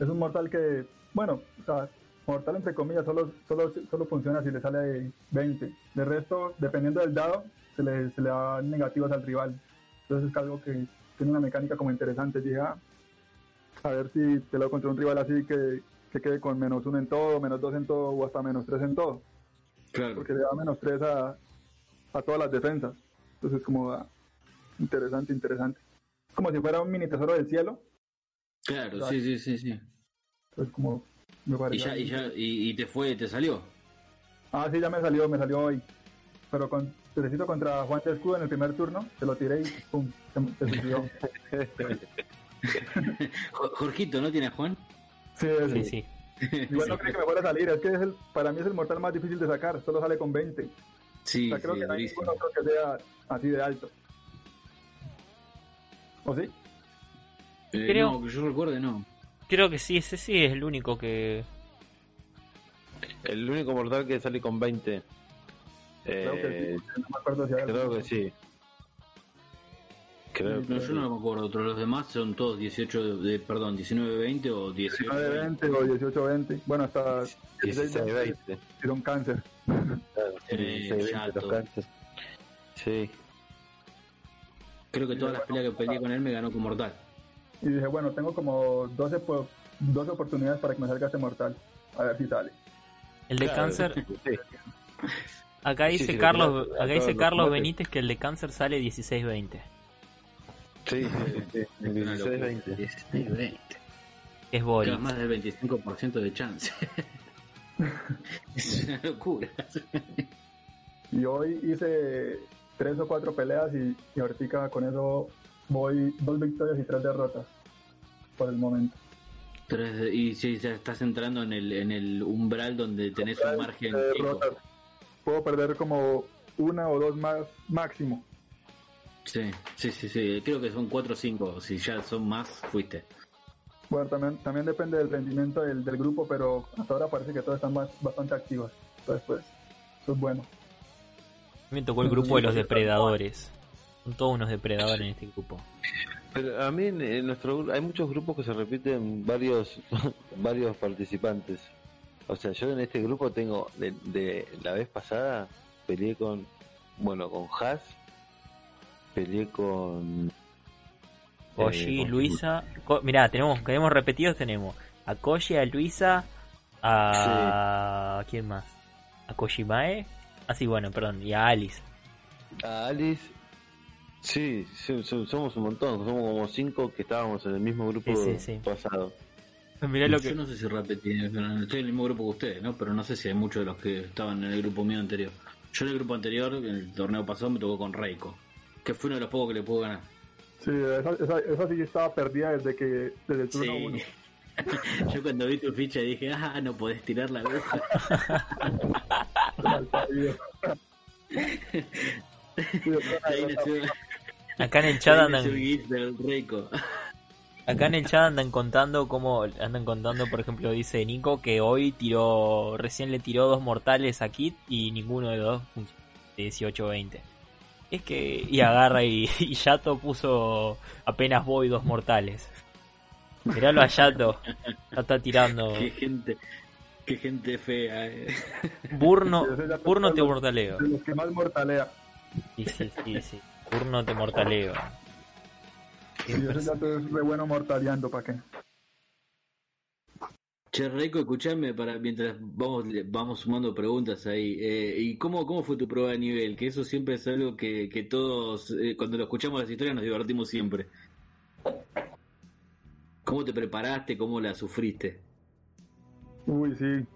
es un mortal que, bueno, o sea, mortal entre comillas, solo, solo, solo funciona si le sale 20. De resto, dependiendo del dado, se le, se le dan negativos al rival. Entonces es algo que tiene una mecánica como interesante. Dije, ah, a ver si te lo contra un rival así que, que quede con menos uno en todo, menos dos en todo o hasta menos tres en todo. Claro. porque le da menos 3 a, a todas las defensas. Entonces, como ah, interesante, interesante. Como si fuera un mini tesoro del cielo. Claro, sí, sí, sí, sí. Pues, como me Y pareció. ya, y ya, y, y te fue, te salió. Ah, sí, ya me salió, me salió hoy. Pero con Teresito contra Juan de Escudo en el primer turno, se lo tiré y pum, se. Jo- Jorgito, ¿no tiene a Juan? Sí, Sí, sí. sí. Igual no cree que me fuera a salir, es que es el, para mí es el mortal más difícil de sacar, solo sale con 20. Sí, O sea, creo sí, que no hay ninguno otro que sea así de alto. ¿O sí? Eh, Creo- No, que yo recuerde, no. Creo que sí, ese sí es el único que. El único mortal que sale con 20. Creo que Eh, sí, no me acuerdo si creo que sí. Creo No, que yo no me acuerdo, pero los demás son todos 18, de, perdón, 19, 20 o 18. 19-20 o 18-20. Bueno, hasta 16, 20. hicieron cáncer. Claro, Eh, 16, 20 chato. los cánceres. Sí. Creo que todas las peleas que peleé con él me ganó con mortal. Y dije, bueno, tengo como 12, po- 12 oportunidades para que me salga este mortal. A ver si sale. El de Claro, cáncer, sí. Acá Sí, dice sí, lo Carlos, acá dice Carlos. Benítez que el de cáncer sale 16-20. Sí, sí, sí. Es una 16, locura. 20. 16, 20. Es. Queda más del 25% de chance. es una locura. Y hoy hice tres o cuatro peleas y, y ahorita con eso voy dos victorias y tres derrotas por el momento. Pero es- y si ya estás entrando en el, en el umbral donde tenés un margen. Puedo perder como una o dos más máximo. Sí, sí, sí, sí. Creo que son 4 o 5. Si ya son más, fuiste. Bueno, también, también depende del rendimiento del, del grupo, pero hasta ahora parece que todos están más, bastante activos. Entonces, pues, eso es bueno. Me tocó el grupo de los depredadores. Son todos unos depredadores en este grupo. Pero a mí en, nuestro hay muchos grupos que se repiten varios varios participantes. O sea, yo en este grupo tengo de, de la vez pasada peleé con bueno con Haas, peleé con Koji, eh, con- Luisa. Co- mirá, tenemos, tenemos repetidos, tenemos a Koji, a Luisa, a... ¿Quién más? A Kojimae. Ah, sí, bueno, perdón, y a Alice. A Alice, sí, somos un montón, somos como cinco que estábamos en el mismo grupo sí, pasado. Yo no sé si repetí, estoy en el mismo grupo que ustedes, ¿no? Pero no sé si hay muchos de los que estaban en el grupo mío anterior. Yo en el grupo anterior, en el torneo pasado, me tocó con Reiko, que fue uno de los pocos que le pudo ganar. Sí, esa, esa, esa estaba perdida desde que desde el turno 1. Yo cuando vi tu ficha dije, ah, no podés tirar la aguja. Acá en el chat andan... el GIF del Reiko. Acá en el chat andan contando cómo andan contando, por ejemplo, dice Nico que hoy tiró, recién le tiró dos mortales a Kit y ninguno de los dos funcionó. De 18-20. Es que, y agarra y, y Yato puso apenas voy dos mortales. Miralo a Yato, ya está tirando. Qué gente, qué gente fea. eh. Burno, Burno te mortaleo. de los que más mortalea. Sí, sí, sí, sí. Burno te mortaleo. Y ese ya es re bueno mortaleando, ¿para qué? Che, Reiko, escuchame para mientras vamos vamos sumando preguntas ahí. Eh, ¿Y cómo, cómo fue tu prueba de nivel? Que eso siempre es algo que, que todos, eh, cuando lo escuchamos las historias, nos divertimos siempre. ¿Cómo te preparaste? ¿Cómo la sufriste? Uy, sí.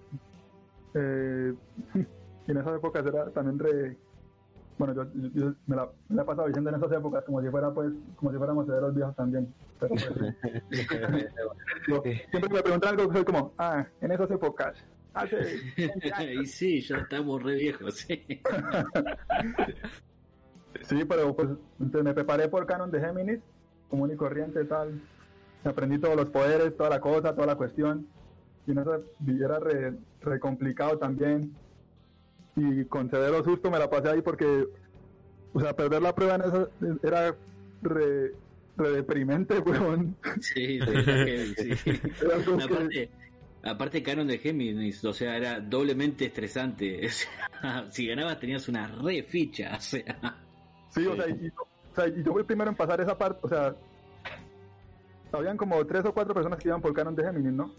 Eh, en esas épocas era también re... Bueno, yo, yo- yo me, la, me la he pasado diciendo en esas épocas como si fuera pues, como si fuéramos los viejos también. Pero pues, yo- siempre que me preguntan algo, soy como, ah, en esas épocas. Hace y sí, ya estamos re viejos, sí. Sí, pero pues entonces me preparé por Canon de Géminis, común y corriente tal. Aprendí todos los poderes, toda la cosa, toda la cuestión. Y en eso y era re, re complicado también. Y con severo susto me la pasé ahí porque, o sea, perder la prueba en eso era re, re deprimente, weón. Sí, sí, sí. Era algo que- Aparte, aparte Canon de Géminis, o sea, era doblemente estresante. O sea, si ganabas tenías una re ficha, o sea. Sí, o sea, y, o sea, y yo fui el primero en pasar esa parte, o sea, habían como tres o cuatro personas que iban por Canon de Géminis, ¿no?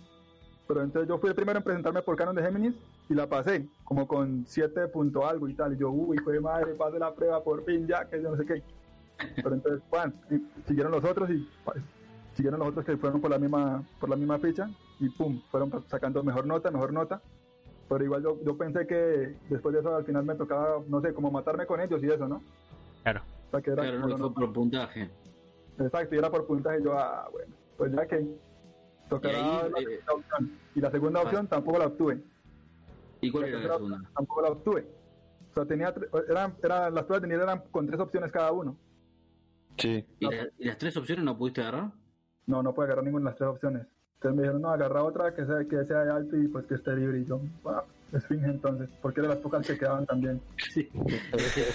Pero entonces yo fui el primero en presentarme por Canon de Géminis y la pasé, como con siete punto algo y tal. Y yo, uy, fue madre, pasé la prueba por fin ya, que yo no sé qué. Pero entonces, bueno, siguieron los otros y pues, siguieron los otros que fueron por la misma por la misma ficha y pum, fueron sacando mejor nota, mejor nota. Pero igual yo, yo pensé que después de eso al final me tocaba, no sé, como matarme con ellos y eso, ¿no? Claro. O sea, que era Claro, no fue por puntaje. Exacto, y era por puntaje. y Yo, ah, bueno, pues ya que tocará Y ahí, la eh, segunda opción. Y la segunda opción tampoco la obtuve. ¿Y cuál La era la segunda? tampoco la obtuve. O sea, tenía, eran, eran, las pruebas de nivel eran con tres opciones cada uno. Sí. ¿Y, la- y las tres opciones no pudiste agarrar? No, no puede agarrar ninguna de las tres opciones. Entonces me dijeron, no, agarra otra que sea, que sea de alto y pues que esté libre. Y yo, ah, esfinge entonces, porque de las pocas que quedaban también. Sí.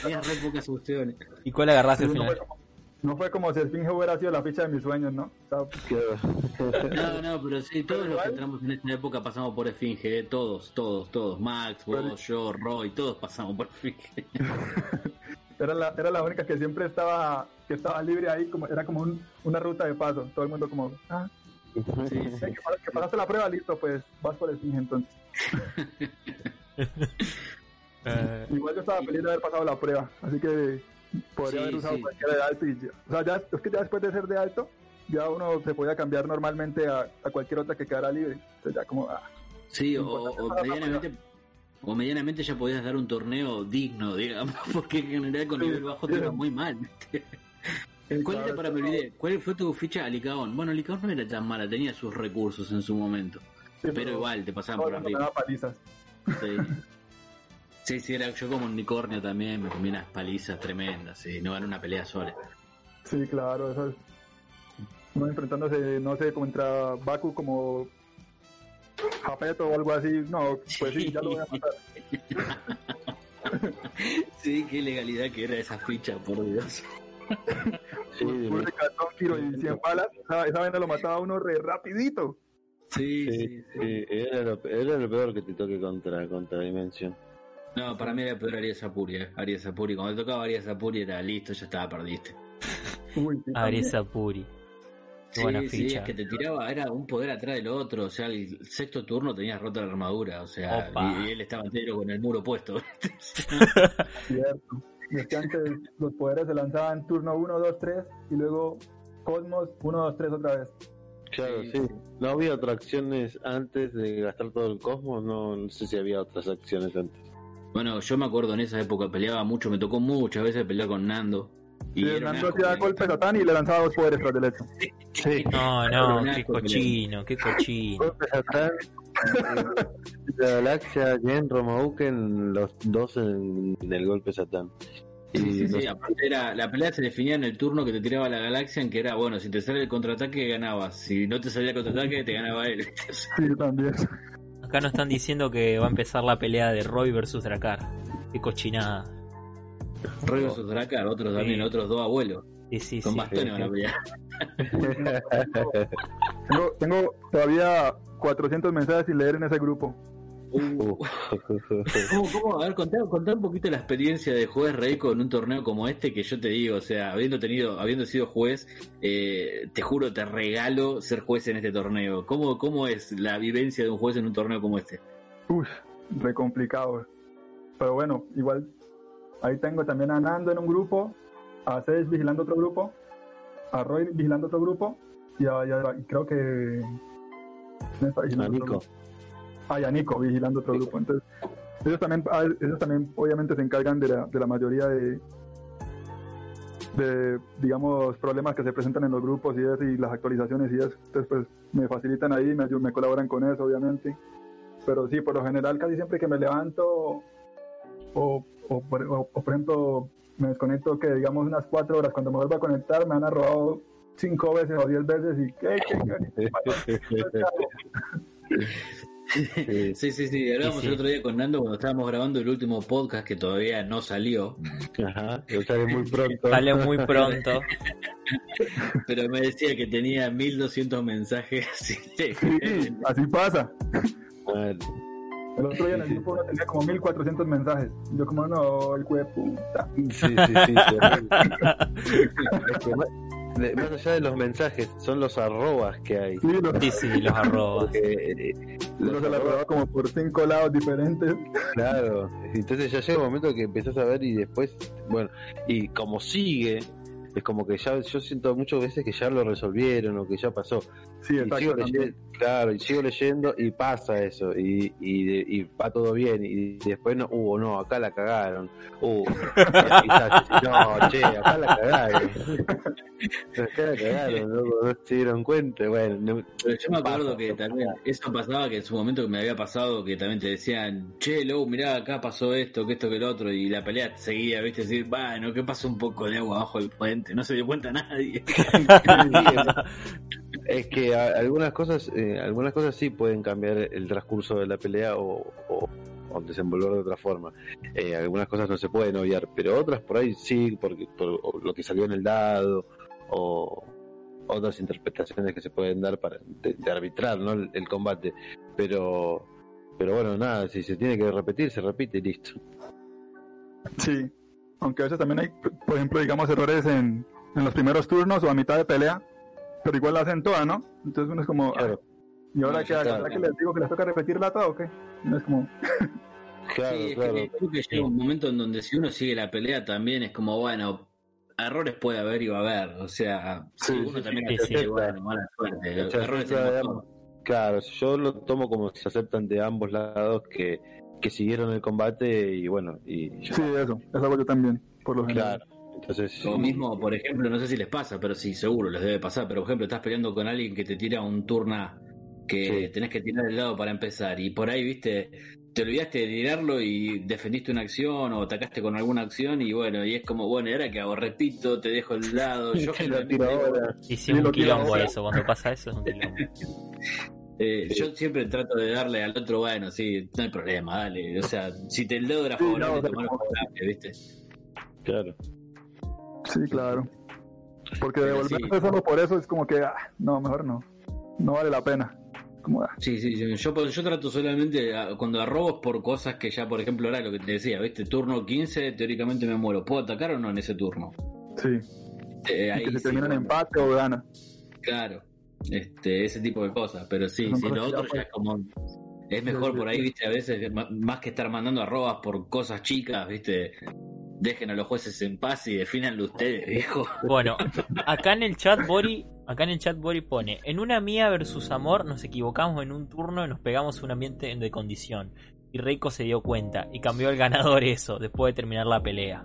Tenías re pocas opciones. ¿Y cuál agarraste al fue final? como, no fue como si Esfinge hubiera sido la ficha de mis sueños, ¿no? O sea, No, no, pero sí, todos los que entramos en esta época pasamos por Esfinge, ¿eh? todos, todos, todos. Max, vos, yo, Roy, todos pasamos por Esfinge. era la, era la única que siempre estaba que estaba libre ahí, como era como un- una ruta de paso. Todo el mundo como, ah, Sí, Sí, sí. que, pas- que pasaste la prueba, listo, pues vas por Esfinge entonces. Igual yo estaba feliz de haber pasado la prueba, así que podría Sí, haber usado sí. cualquiera de alto. Y o sea, ya, es que ya después de ser de alto, ya uno se podía cambiar normalmente a, a cualquier otra que quedara libre. Entonces ya como, ah, Sí, o, medianamente o medianamente ya podías dar un torneo digno, digamos, porque en general con Sí, nivel bajo te iba muy mal. ¿Cuál era para me olvidé? ¿Cuál fue tu ficha a Licaón? Bueno, Licaón no era tan mala, tenía sus recursos en su momento, sí, pero igual te pasaban por arriba. palizas. Sí. Sí, sí, era yo como un unicornio también, me comí unas palizas tremendas, sí, no era una pelea sola. Sí, claro, eso es. No enfrentándose, no sé, contra Baku como Japeto o algo así. No, pues sí, ya lo voy a matar. Sí, qué legalidad que era esa ficha, por Dios. Sí, Un cartón, tiro y 100 balas. Esa, esa vaina lo mataba a uno re rapidito. Sí, sí, sí, sí. sí, era, lo, era lo peor que te toque contra, contra Dimension. No, para mí era peor Arias Sapuri, eh. Arias Sapuri. Cuando tocaba Arias Sapuri era listo, ya estaba, perdiste. Uy, sí, Arisa Puri. Qué buena sí, sí, ficha. es que te tiraba, era un poder atrás del otro, o sea, el sexto turno tenías rota la armadura, o sea, y, y él estaba entero con el muro puesto. Cierto. Y es que antes los poderes se lanzaban turno 1, 2, 3 y luego Cosmos 1, 2, 3 otra vez. Claro, Sí, sí. sí. ¿No había otras acciones antes de gastar todo el cosmos? No, no sé si había otras acciones antes. Bueno, yo me acuerdo en esa época peleaba mucho, me tocó muchas veces pelear con Nando. Y un Nando hacía golpes a Satán y le lanzaba dos poderes tras del hecho. Sí. No, no, un qué cochino, qué cochino. Golpes Satán, eh, la galaxia, Gen, Romauken, los dos en, en el golpe Satán. Y Sí, sí, sí, aparte era, la pelea se definía en el turno que te tiraba la galaxia, en que era, bueno, si te sale el contraataque ganabas, si no te salía el contraataque te ganaba él. Sí, también. Acá nos están diciendo que va a empezar la pelea de Roy versus Dracar. Qué cochinada. Roy vs Dracar, otros Sí. también, otros dos abuelos, Sí, sí, con sí. bastones van a pelear. Tengo, tengo todavía 400 mensajes sin leer en ese grupo. Uh, ¿Cómo, cómo? A ver, contá, contá un poquito la experiencia de juez Reiko en un torneo como este, que yo te digo, o sea, habiendo tenido, habiendo sido juez, eh, te juro, te regalo ser juez en este torneo. ¿Cómo, ¿Cómo es la vivencia de un juez en un torneo como este? Uy, re complicado. Pero bueno, igual ahí tengo también a Nando en un grupo, a Sage vigilando otro grupo, a Roy vigilando otro grupo y, a, y a- y creo que... ¿quién está A Nico. grupo? Ah, y a Nico vigilando otro grupo. Entonces, ellos también, ah, ellos también obviamente se encargan de la, de la mayoría de, de, digamos, problemas que se presentan en los grupos y eso, y las actualizaciones y eso. Entonces, pues me facilitan ahí, me, me colaboran con eso, obviamente. Pero sí, por lo general, casi siempre que me levanto o, o, o- o, por ejemplo, me desconecto que digamos unas cuatro horas, cuando me vuelvo a conectar me han robado cinco veces o diez veces y ¿qué, qué, qué? Sí. Sí, sí, sí, hablábamos Sí, sí. el otro día con Nando cuando estábamos grabando el último podcast que todavía no salió, Ajá, que sale muy pronto. Sale muy pronto. pero me decía que tenía 1200 mensajes. Sí, así pasa. El otro día en el grupo tenía como 1400 mensajes. Yo como, no, el puta. Sí, sí, sí. más, de- más allá de los mensajes, son los arrobas que hay. Sí, los, Sí, sí, los arrobas. Porque, eh, los la arrobas, como por cinco lados diferentes. claro. Entonces ya llega un momento que empezás a ver y después, bueno, y como sigue, es como que ya, yo siento muchas veces que ya lo resolvieron o que ya pasó. Sí, Y exacto. sigo también. leyendo, claro, y sigo leyendo y pasa eso, y, y, de- y va todo bien, y después no, uh, no, acá la cagaron, uh, quizás, no, che, acá la cagaron, acá la cagaron, loco, no se dieron cuenta, bueno, no- Pero yo me acuerdo Pasa, que también eso pasaba que en su momento que me había pasado que también te decían, che, Lou, mirá, acá pasó esto, que esto, que lo otro, y la pelea seguía, viste, decir, bueno, que pasó un poco de agua abajo del puente, no se dio cuenta nadie. es que algunas cosas, eh, algunas cosas sí pueden cambiar el transcurso de la pelea o, o, desenvolver de otra forma. Eh, algunas cosas no se pueden obviar, pero otras por ahí sí, porque por lo que salió en el dado o otras interpretaciones que se pueden dar para de, arbitrar el, combate. Pero, pero bueno, nada, si se tiene que repetir, se repite y listo. Sí. Aunque a veces también hay, por ejemplo, digamos, errores en los primeros turnos o a mitad de pelea. Pero igual la hacen toda, ¿no? Entonces uno es como, Claro. ¿y ahora que claro. les digo que les toca repetirla toda o qué? No es como, Claro, Sí, es claro. que creo que llega un momento en donde si uno sigue la pelea también es como, bueno, errores puede haber y va a haber. O sea, Sí, sí, uno sí, también sí. bueno, mala suerte. Se Errores. Claro, yo lo tomo como si se aceptan de ambos lados que, que siguieron el combate y bueno, y ya Sí, eso, eso hago yo también, por lo general. Claro. Entonces, Lo mismo, por ejemplo, no sé si les pasa, pero sí, seguro les debe pasar. Pero, por ejemplo, estás peleando con alguien que te tira un turna que Sí. tenés que tirar el lado para empezar. Y por ahí, viste, te olvidaste de tirarlo y defendiste una acción o atacaste con alguna acción. Y bueno, y es como, bueno, ¿y ahora qué hago? Repito, te dejo el lado. Yo lo generalmente tiro ahora. Y sí, Sí, un lo quilombo eso. Cuando pasa eso es un quilombo. eh, yo siempre trato de darle al otro, bueno, sí, no hay problema, dale. O sea, si te el dedo era Sí, favorable, no, pero- tomalo favorable, ¿viste? Claro. Sí, claro. Porque devolverse sí. solo por eso es como que, ah, no, mejor no. No vale la pena. Como, ah, Sí, sí, sí. Yo, yo trato solamente a- cuando arrobos por cosas que ya, por ejemplo, era lo que te decía, ¿viste? Turno 15, teóricamente me muero. ¿Puedo atacar o no en ese turno? sí. Eh, ahí que se sí, termina en bueno, empate o gana. Claro. Este, ese tipo de cosas. Pero sí, cosas lo otro ya es como. Es mejor por ahí. ¿viste? A veces, más que estar mandando arrobas por cosas chicas, ¿viste? Dejen a los jueces en paz y defínanlo ustedes, viejo. Bueno, acá en el chat Bori, acá en el chat Bori pone, en una mía versus amor nos equivocamos en un turno y nos pegamos un ambiente de condición. Y Reiko se dio cuenta y cambió el ganador eso después de terminar la pelea.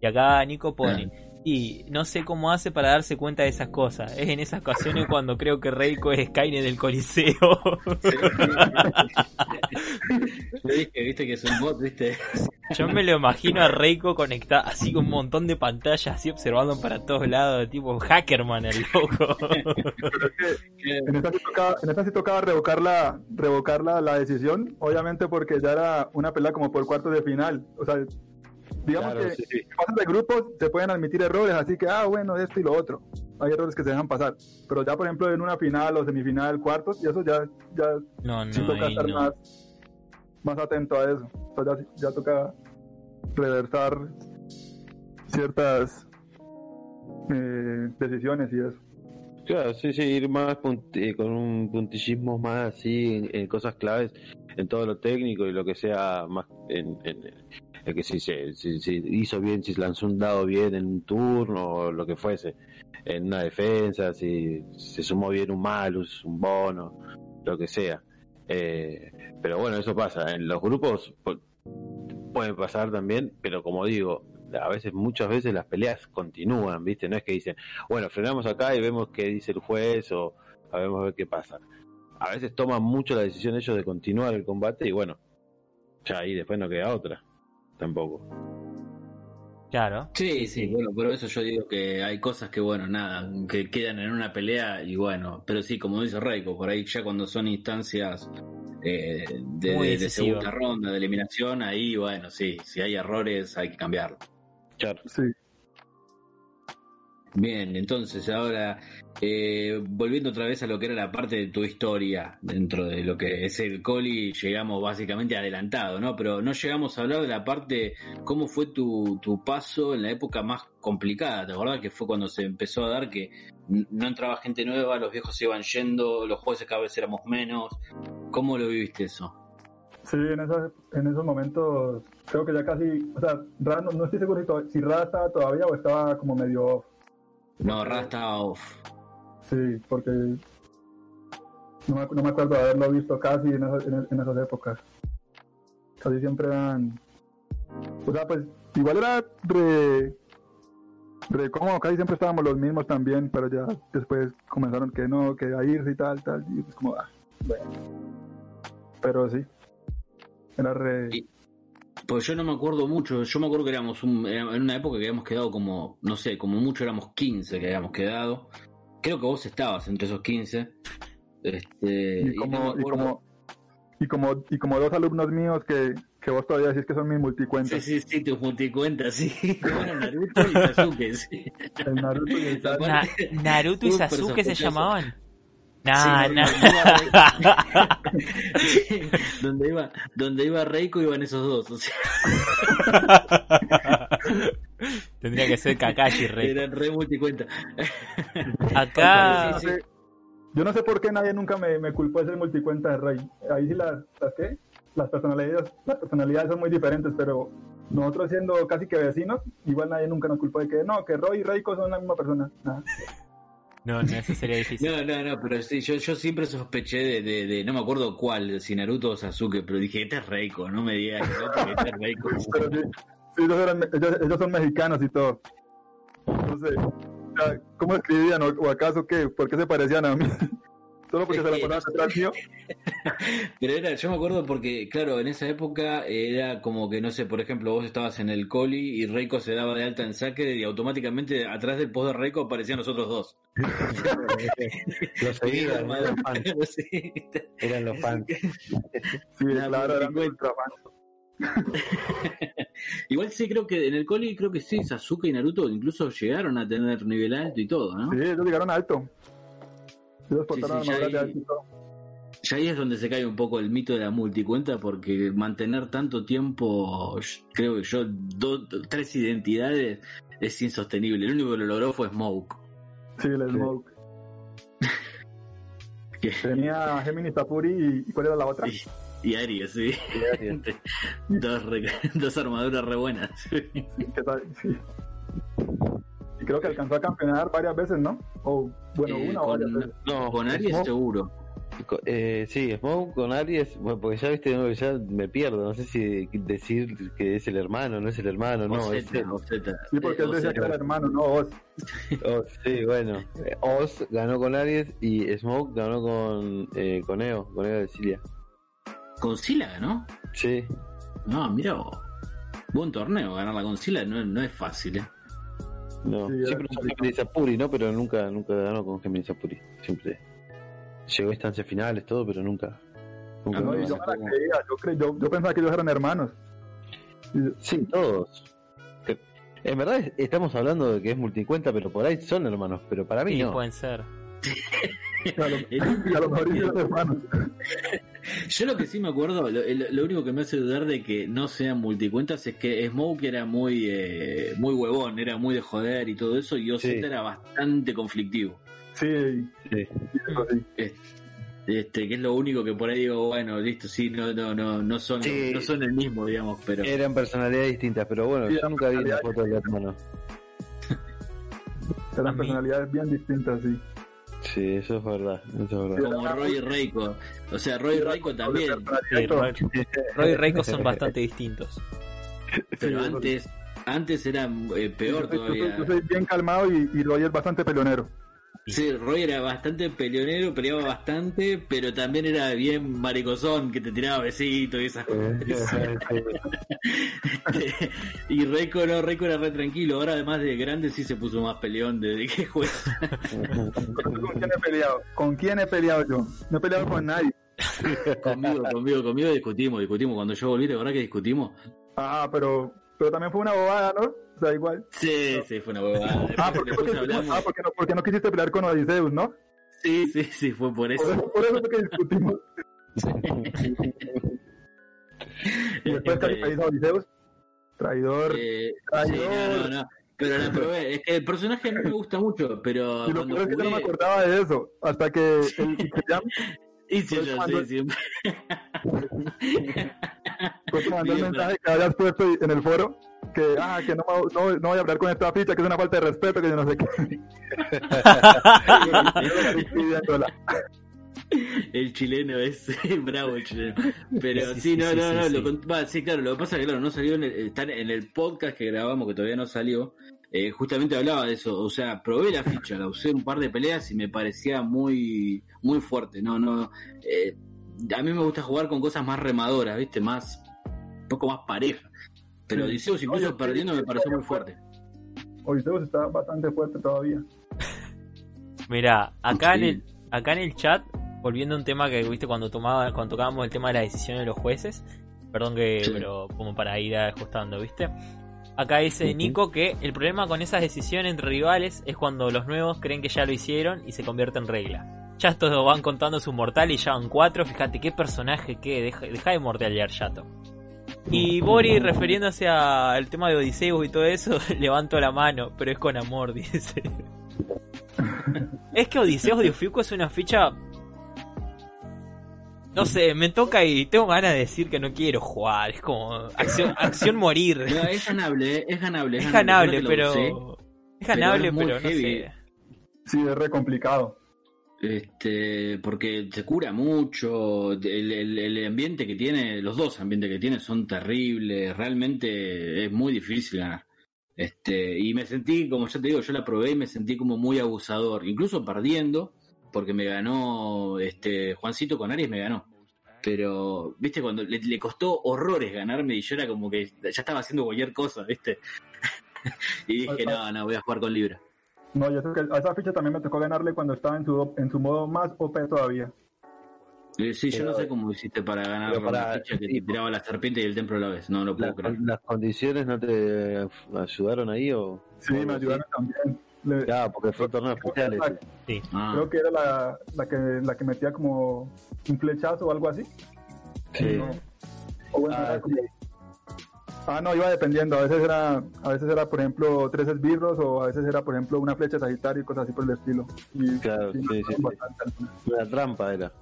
Y acá Nico pone, y no sé cómo hace para darse cuenta de esas cosas. Es en esas ocasiones cuando creo que Reiko es Skynet del Coliseo. Le dije, viste que es un bot, viste. Yo me lo imagino a Reiko conectado, así con un montón de pantallas, así observando para todos lados, tipo Hackerman el loco. En esta sí tocaba, en esta sí tocaba revocar, la, revocar la, la decisión, obviamente porque ya era una pelea como por cuartos de final. O sea, digamos Claro, que sí, sí. en fases de grupos se pueden admitir errores, así que, ah, bueno, esto y lo otro. Hay errores que se dejan pasar. Pero ya, por ejemplo, en una final o semifinal, cuartos, y eso ya, ya No, sí no, toca ahí estar no. más, más atento a eso. O sea, ya, ya toca reversar ciertas eh, decisiones y eso. Claro, sí, sí, ir más eh, con un puntillismo más así en, en cosas claves, en todo lo técnico y lo que sea más en, en, en que si se si, si hizo bien, si lanzó un dado bien en un turno o lo que fuese, en una defensa, si se sumó bien un malus, un bono, lo que sea. Eh, pero bueno, eso pasa. En los grupos pu- puede pasar también, pero como digo, a veces, muchas veces las peleas continúan, ¿viste? No es que dicen, bueno, frenamos acá y vemos qué dice el juez o a ver qué pasa. A veces toman mucho la decisión ellos de continuar el combate y bueno, ya ahí después no queda otra, tampoco. Claro. Sí, sí, bueno, pero eso yo digo que hay cosas que, bueno, nada, que quedan en una pelea y bueno, pero sí, como dice Reiko, por ahí ya cuando son instancias eh, de, de- segunda ronda, de eliminación, ahí, bueno, sí, si hay errores hay que cambiarlo. Claro. Sí. Bien, entonces ahora, eh, volviendo otra vez a lo que era la parte de tu historia dentro de lo que es el Coli, llegamos básicamente adelantado, ¿no? Pero no llegamos a hablar de la parte, cómo fue tu, tu paso en la época más complicada, ¿te acordás? Que fue cuando se empezó a dar que no entraba gente nueva, los viejos se iban yendo, los jueces cada vez éramos menos. ¿Cómo lo viviste eso? Sí, en, esos, en esos momentos creo que ya casi, o sea, Ra no, no estoy seguro si, si Ra estaba todavía o estaba como medio. No, Ra estaba off. Sí, porque no me, no me acuerdo de haberlo visto casi en esas, en, en esas épocas. Casi siempre eran... O sea, pues igual era re, re cómodo, casi siempre estábamos los mismos también, pero ya después comenzaron que no, que a irse y tal, tal, y pues como, ah, bueno. Pero sí, era re... Y- Pues yo no me acuerdo mucho, yo me acuerdo que éramos un- era- en una época que habíamos quedado como, no sé, como mucho éramos 15 que habíamos quedado. Creo que vos estabas entre esos 15. Este, y y no como, y como, y como, y como dos alumnos míos que, que vos todavía decís que son mis multicuentas. Sí, sí, sí, tus multicuentas, sí. Bueno, Naruto y Sasuke, sí. El Naruto y el Sasuke. Na- Naruto y Sasuke se llamaban. Nah, Sí, nah. donde, iba, Sí, donde iba, donde iba Reiko iban esos dos, o sea, Tendría que ser Kakashi, Rey. eran re multicuenta. Acá, Sí, sí. Yo no sé por qué nadie nunca me, me culpó de ser multicuenta de Rey. Ahí sí las, las qué? las personalidades, las personalidades son muy diferentes, pero nosotros siendo casi que vecinos, igual nadie nunca nos culpó de que no, que Roy y Reiko son la misma persona. Nada. No, no, eso sería difícil. No, no, no, pero sí, yo, yo siempre sospeché de, de, de- no me acuerdo cuál, si Naruto o Sasuke, pero dije, este es Reiko, no me digas que no, porque este es Reiko. Pero sí, sí, ellos, eran- ellos, ellos son mexicanos y todo. Entonces, ¿cómo escribían o, o acaso qué? ¿Por qué se parecían a mí? Solo porque se la ponían atrás mío. Pero era, yo me acuerdo porque, claro, en esa época era como que, no sé, por ejemplo, vos estabas en el coli y Reiko se daba de alta en saque y automáticamente atrás del post de Reiko aparecían los otros dos. Los seguían, eran los fans. Sí. Eran los fans. Sí, Nah, claro, eran fans. Igual sí, creo que en el coli, creo que sí, Sasuke y Naruto incluso llegaron a tener nivel alto y todo, ¿no? Sí, ellos llegaron alto. Ellos Sí, portaron sí, de ahí- alto y todo. Ya ahí es donde se cae un poco el mito de la multicuenta, porque mantener tanto tiempo, creo que yo, do- tres identidades es insostenible. El único que lo logró fue Smoke. Sí, el Smoke. Que- Tenía Gemini Tapuri y, ¿y ¿cuál era la otra? Y, y Aries, sí. dos, re- dos armaduras re buenas. ¿Qué tal? Sí. Y creo que alcanzó a campeonar varias veces, ¿no? O, bueno, Eh, una o varias veces. No, con Aries Smoke, seguro. Eh, sí, Smoke con Aries, bueno, porque ya viste, no, ya me pierdo, no sé si decir que es el hermano, no es el hermano, no, es Ozeta, él. Ozeta. Sí, porque Eh, él decía que era hermano, no Oz. Oh, sí, bueno. Eh, Oz ganó con Aries y Smoke ganó con, eh, con Eo, con Eo de Cilia. Con Sila ganó. Sí, No, mira vos. Buen torneo, ganar la con Sila no, no es fácil, ¿eh? no. Sí, Siempre usó Géminis Apuri, ¿no? Pero nunca, nunca ganó con Géminis Apuri. Siempre llegó a instancias finales, todo, pero nunca. nunca No, yo me la creía, yo, cre- yo, yo pensaba que ellos eran hermanos. Sí, todos. En verdad es- estamos hablando de que es multicuenta, pero por ahí son hermanos, pero para mí Sí, no. pueden ser. a lo, a lo mejor hermanos. Yo lo que sí me acuerdo, lo, lo- lo único que me hace dudar de que no sean multicuentas es que Smoke era muy eh, muy huevón, era muy de joder y todo eso, y Ozeta Sí. era bastante conflictivo. Sí, Sí. sí. Este, que es lo único que por ahí digo, bueno, listo, sí, no, no, no, no son, Sí. no son el mismo, digamos, pero Eran personalidades distintas, pero bueno, Sí, yo nunca vi una foto del hermano. A Eran personalidades bien distintas, sí. Sí, eso es verdad, eso es verdad. como Roy y Reiko. O sea, Roy y Reiko también, Sí, Roy, y Reiko son bastante distintos. pero antes, antes era eh, peor yo, todavía. yo soy bien calmado y, y Roy es bastante peleonero. Sí, Roy era bastante peleonero, peleaba bastante, pero también era bien maricozón, que te tiraba besitos y esas cosas. y Reiko no, Reiko era re tranquilo. Ahora, además de grande, sí se puso más peleón desde que juega. ¿Con quién he peleado? ¿Con quién he peleado yo? No he peleado con nadie. conmigo, conmigo, conmigo discutimos, discutimos. Cuando yo volví, ¿de verdad que discutimos? Ah, pero, pero también fue una bobada, ¿no? Sea, igual. Sí, sí, fue una huevada. Ah, porque, porque, ah, porque, no, porque no quisiste pelear con Odiseus, ¿no? Sí, sí, sí, fue por eso. por eso fue que discutimos. Y después país a Odiseus. Traidor. eh, sí, Traidor. no, no, no. Pero la probé. Es que el personaje mí me gusta mucho, pero y lo peor es que yo no me acordaba de eso. Hasta que el Ikeyam Y sí, Fue yo sí, siempre. que mandó el mensaje que habías puesto en el foro. Que, ah, que no, no, no voy a hablar con esta ficha, que es una falta de respeto, que yo no sé qué. El chileno es bravo el chileno. Pero Sí, sí, sí, no, sí, no, sí, no, sí. lo con- va, sí, claro, lo que pasa es que claro, no salió en el, está en el podcast que grabamos, que todavía no salió. eh, justamente hablaba de eso, o sea, probé la ficha, la usé en un par de peleas y me parecía muy, muy fuerte. No, no, eh, a mí me gusta jugar con cosas más remadoras, viste, más, un poco más pareja. Pero Sí. Odisseus incluso Oye, perdiendo me pareció muy fuerte. Odiseus está bastante fuerte todavía. Mira, acá en el, acá en el chat, volviendo a un tema que viste cuando tomaba, cuando tocábamos el tema de la decisión de los jueces, perdón que, Sí. pero como para ir ajustando, ¿viste? Acá dice. Nico que el problema con esas decisiones entre rivales es cuando los nuevos creen que ya lo hicieron y se convierte en regla. Chato van contando su mortal y ya van cuatro, fíjate qué personaje que deja, deja de mortalear Chato. Y Bori refiriéndose al tema de Odiseus y todo eso, levanto la mano, pero es con amor, dice. es que Odiseus de Ofiuco es una ficha No sé, me toca y tengo ganas de decir que no quiero jugar. Es como acción, acción morir. No, es ganable, es ganable. Es ganable, pero. usé, Es ganable, pero es muy pero no heavy. sé. Sí, es re complicado. Este, porque se cura mucho, el, el- el ambiente que tiene, los dos ambientes que tiene son terribles, realmente es muy difícil ganar. Este, y me sentí, como ya te digo, yo la probé y me sentí como muy abusador, incluso perdiendo, porque me ganó, este, Juancito con Aries me ganó. Pero, viste, cuando le, le costó horrores ganarme y yo era como que ya estaba haciendo cualquier cosa, viste. y dije, no, no, voy a jugar con Libra. No, yo sé que a esa ficha también me tocó ganarle cuando estaba en su, en su modo más OP todavía. Eh, Sí, yo no sé cómo hiciste para ganar para- una ficha que sí, te tiraba la serpiente y el templo a la vez. No lo puedo ¿Las, creer. las condiciones no te ayudaron ahí o? Sí, me ayudaron también. Le- Claro, porque fue torneo especial ese. Sí. Ah, Creo que era la, la, que, la que metía como un flechazo o algo así. Sí. ¿no? O bueno, Ah, era como- Ah, no, iba dependiendo. A veces era, a veces era por ejemplo, tres esbirros o a veces era, por ejemplo, una flecha sagitario y cosas así por el estilo. Y, Claro, sí, sí. Una trampa era.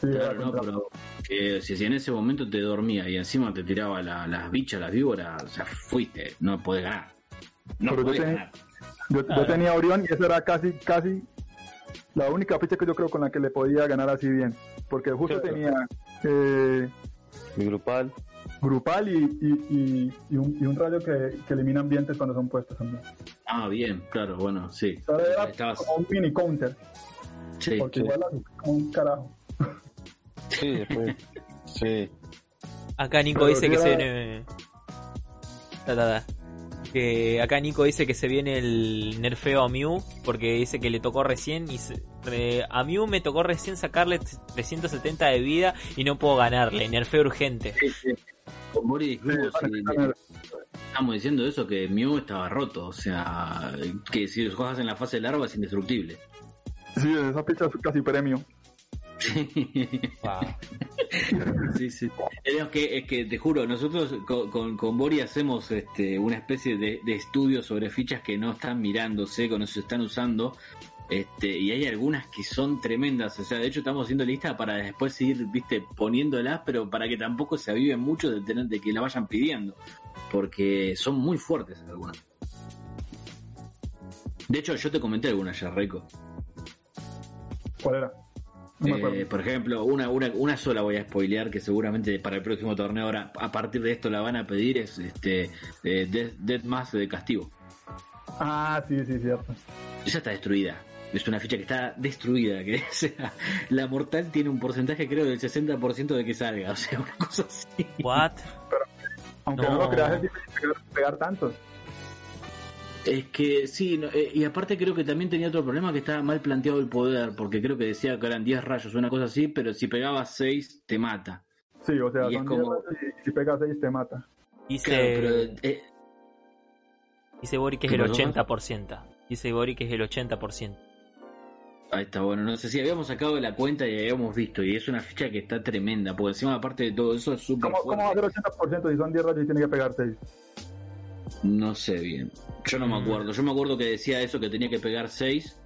Sí, era claro, no, pero si, si en ese momento te dormía y encima te tiraba la- las bichas, las víboras, o sea, fuiste, no podés ganar. No Pero yo podés tenía- ganar. Yo, yo tenía Orión y esa era casi, casi la única ficha que yo creo con la que le podía ganar así bien. Porque justo Claro. tenía eh, Mi grupal. Grupal y, y, y, y un, y un rayo que, que elimina ambientes cuando son puestos también. Ah, bien, claro, bueno, sí. Ahora era Estabas, como un mini counter, sí. porque sí. igual como un carajo. Sí, después. sí. Acá Nico Pero dice que se viene. Ta, ta, ta. Que acá Nico dice que se viene el nerfeo a Mew porque dice que le tocó recién y se- re- a Mew me tocó recién sacarle 370 de vida y no puedo ganarle, nerfeo urgente. Sí, sí. Boris dijimos, Sí, sí, estamos diciendo eso, que Mew estaba roto, o sea, que si los juegas en la fase larva es indestructible. Sí, esa ficha es casi premio. Sí, sí. Es que, es que te juro, nosotros con, con, con Bori hacemos este, una especie de, de estudio sobre fichas que no están mirándose, que no se están usando. Este, y hay algunas que son tremendas, o sea, de hecho estamos haciendo lista para después ir, viste, poniéndolas, pero para que tampoco se aviven mucho de tener de que la vayan pidiendo, porque son muy fuertes algunas. De hecho, yo te comenté algunas ya, Reiko. ¿Cuál era? No Eh, por ejemplo, una, una, una sola voy a spoilear que seguramente para el próximo torneo ahora a partir de esto la van a pedir es este eh, Death, Death Mask de castigo. Ah, sí, sí, cierto. Esa está destruida. Es una ficha que está destruida. Que o sea, la mortal tiene un porcentaje creo del 60% de que salga. O sea, una cosa así. What? Aunque No. no, lo creas, es difícil pegar, pegar tantos. Es que sí, no, eh, y aparte creo que también tenía otro problema que estaba mal planteado el poder, porque creo que decía que eran 10 rayos, una cosa así, pero si pegabas 6 te mata. Sí, o sea, Y es como- 10 y si pegas 6 te mata. Dice, Claro, pero eh, dice Bori que es ¿Qué el pasó? 80%. Dice Bori que es el 80%. Ahí está, bueno, no sé si habíamos sacado la cuenta y habíamos visto, y es una ficha que está tremenda, porque encima aparte de todo eso es súper ¿Cómo, ¿Cómo va a ser 80% si son 10 rayos y tiene que pegar 6? No sé bien, yo no me Mm. acuerdo, yo me acuerdo que decía eso, que tenía que pegar 6,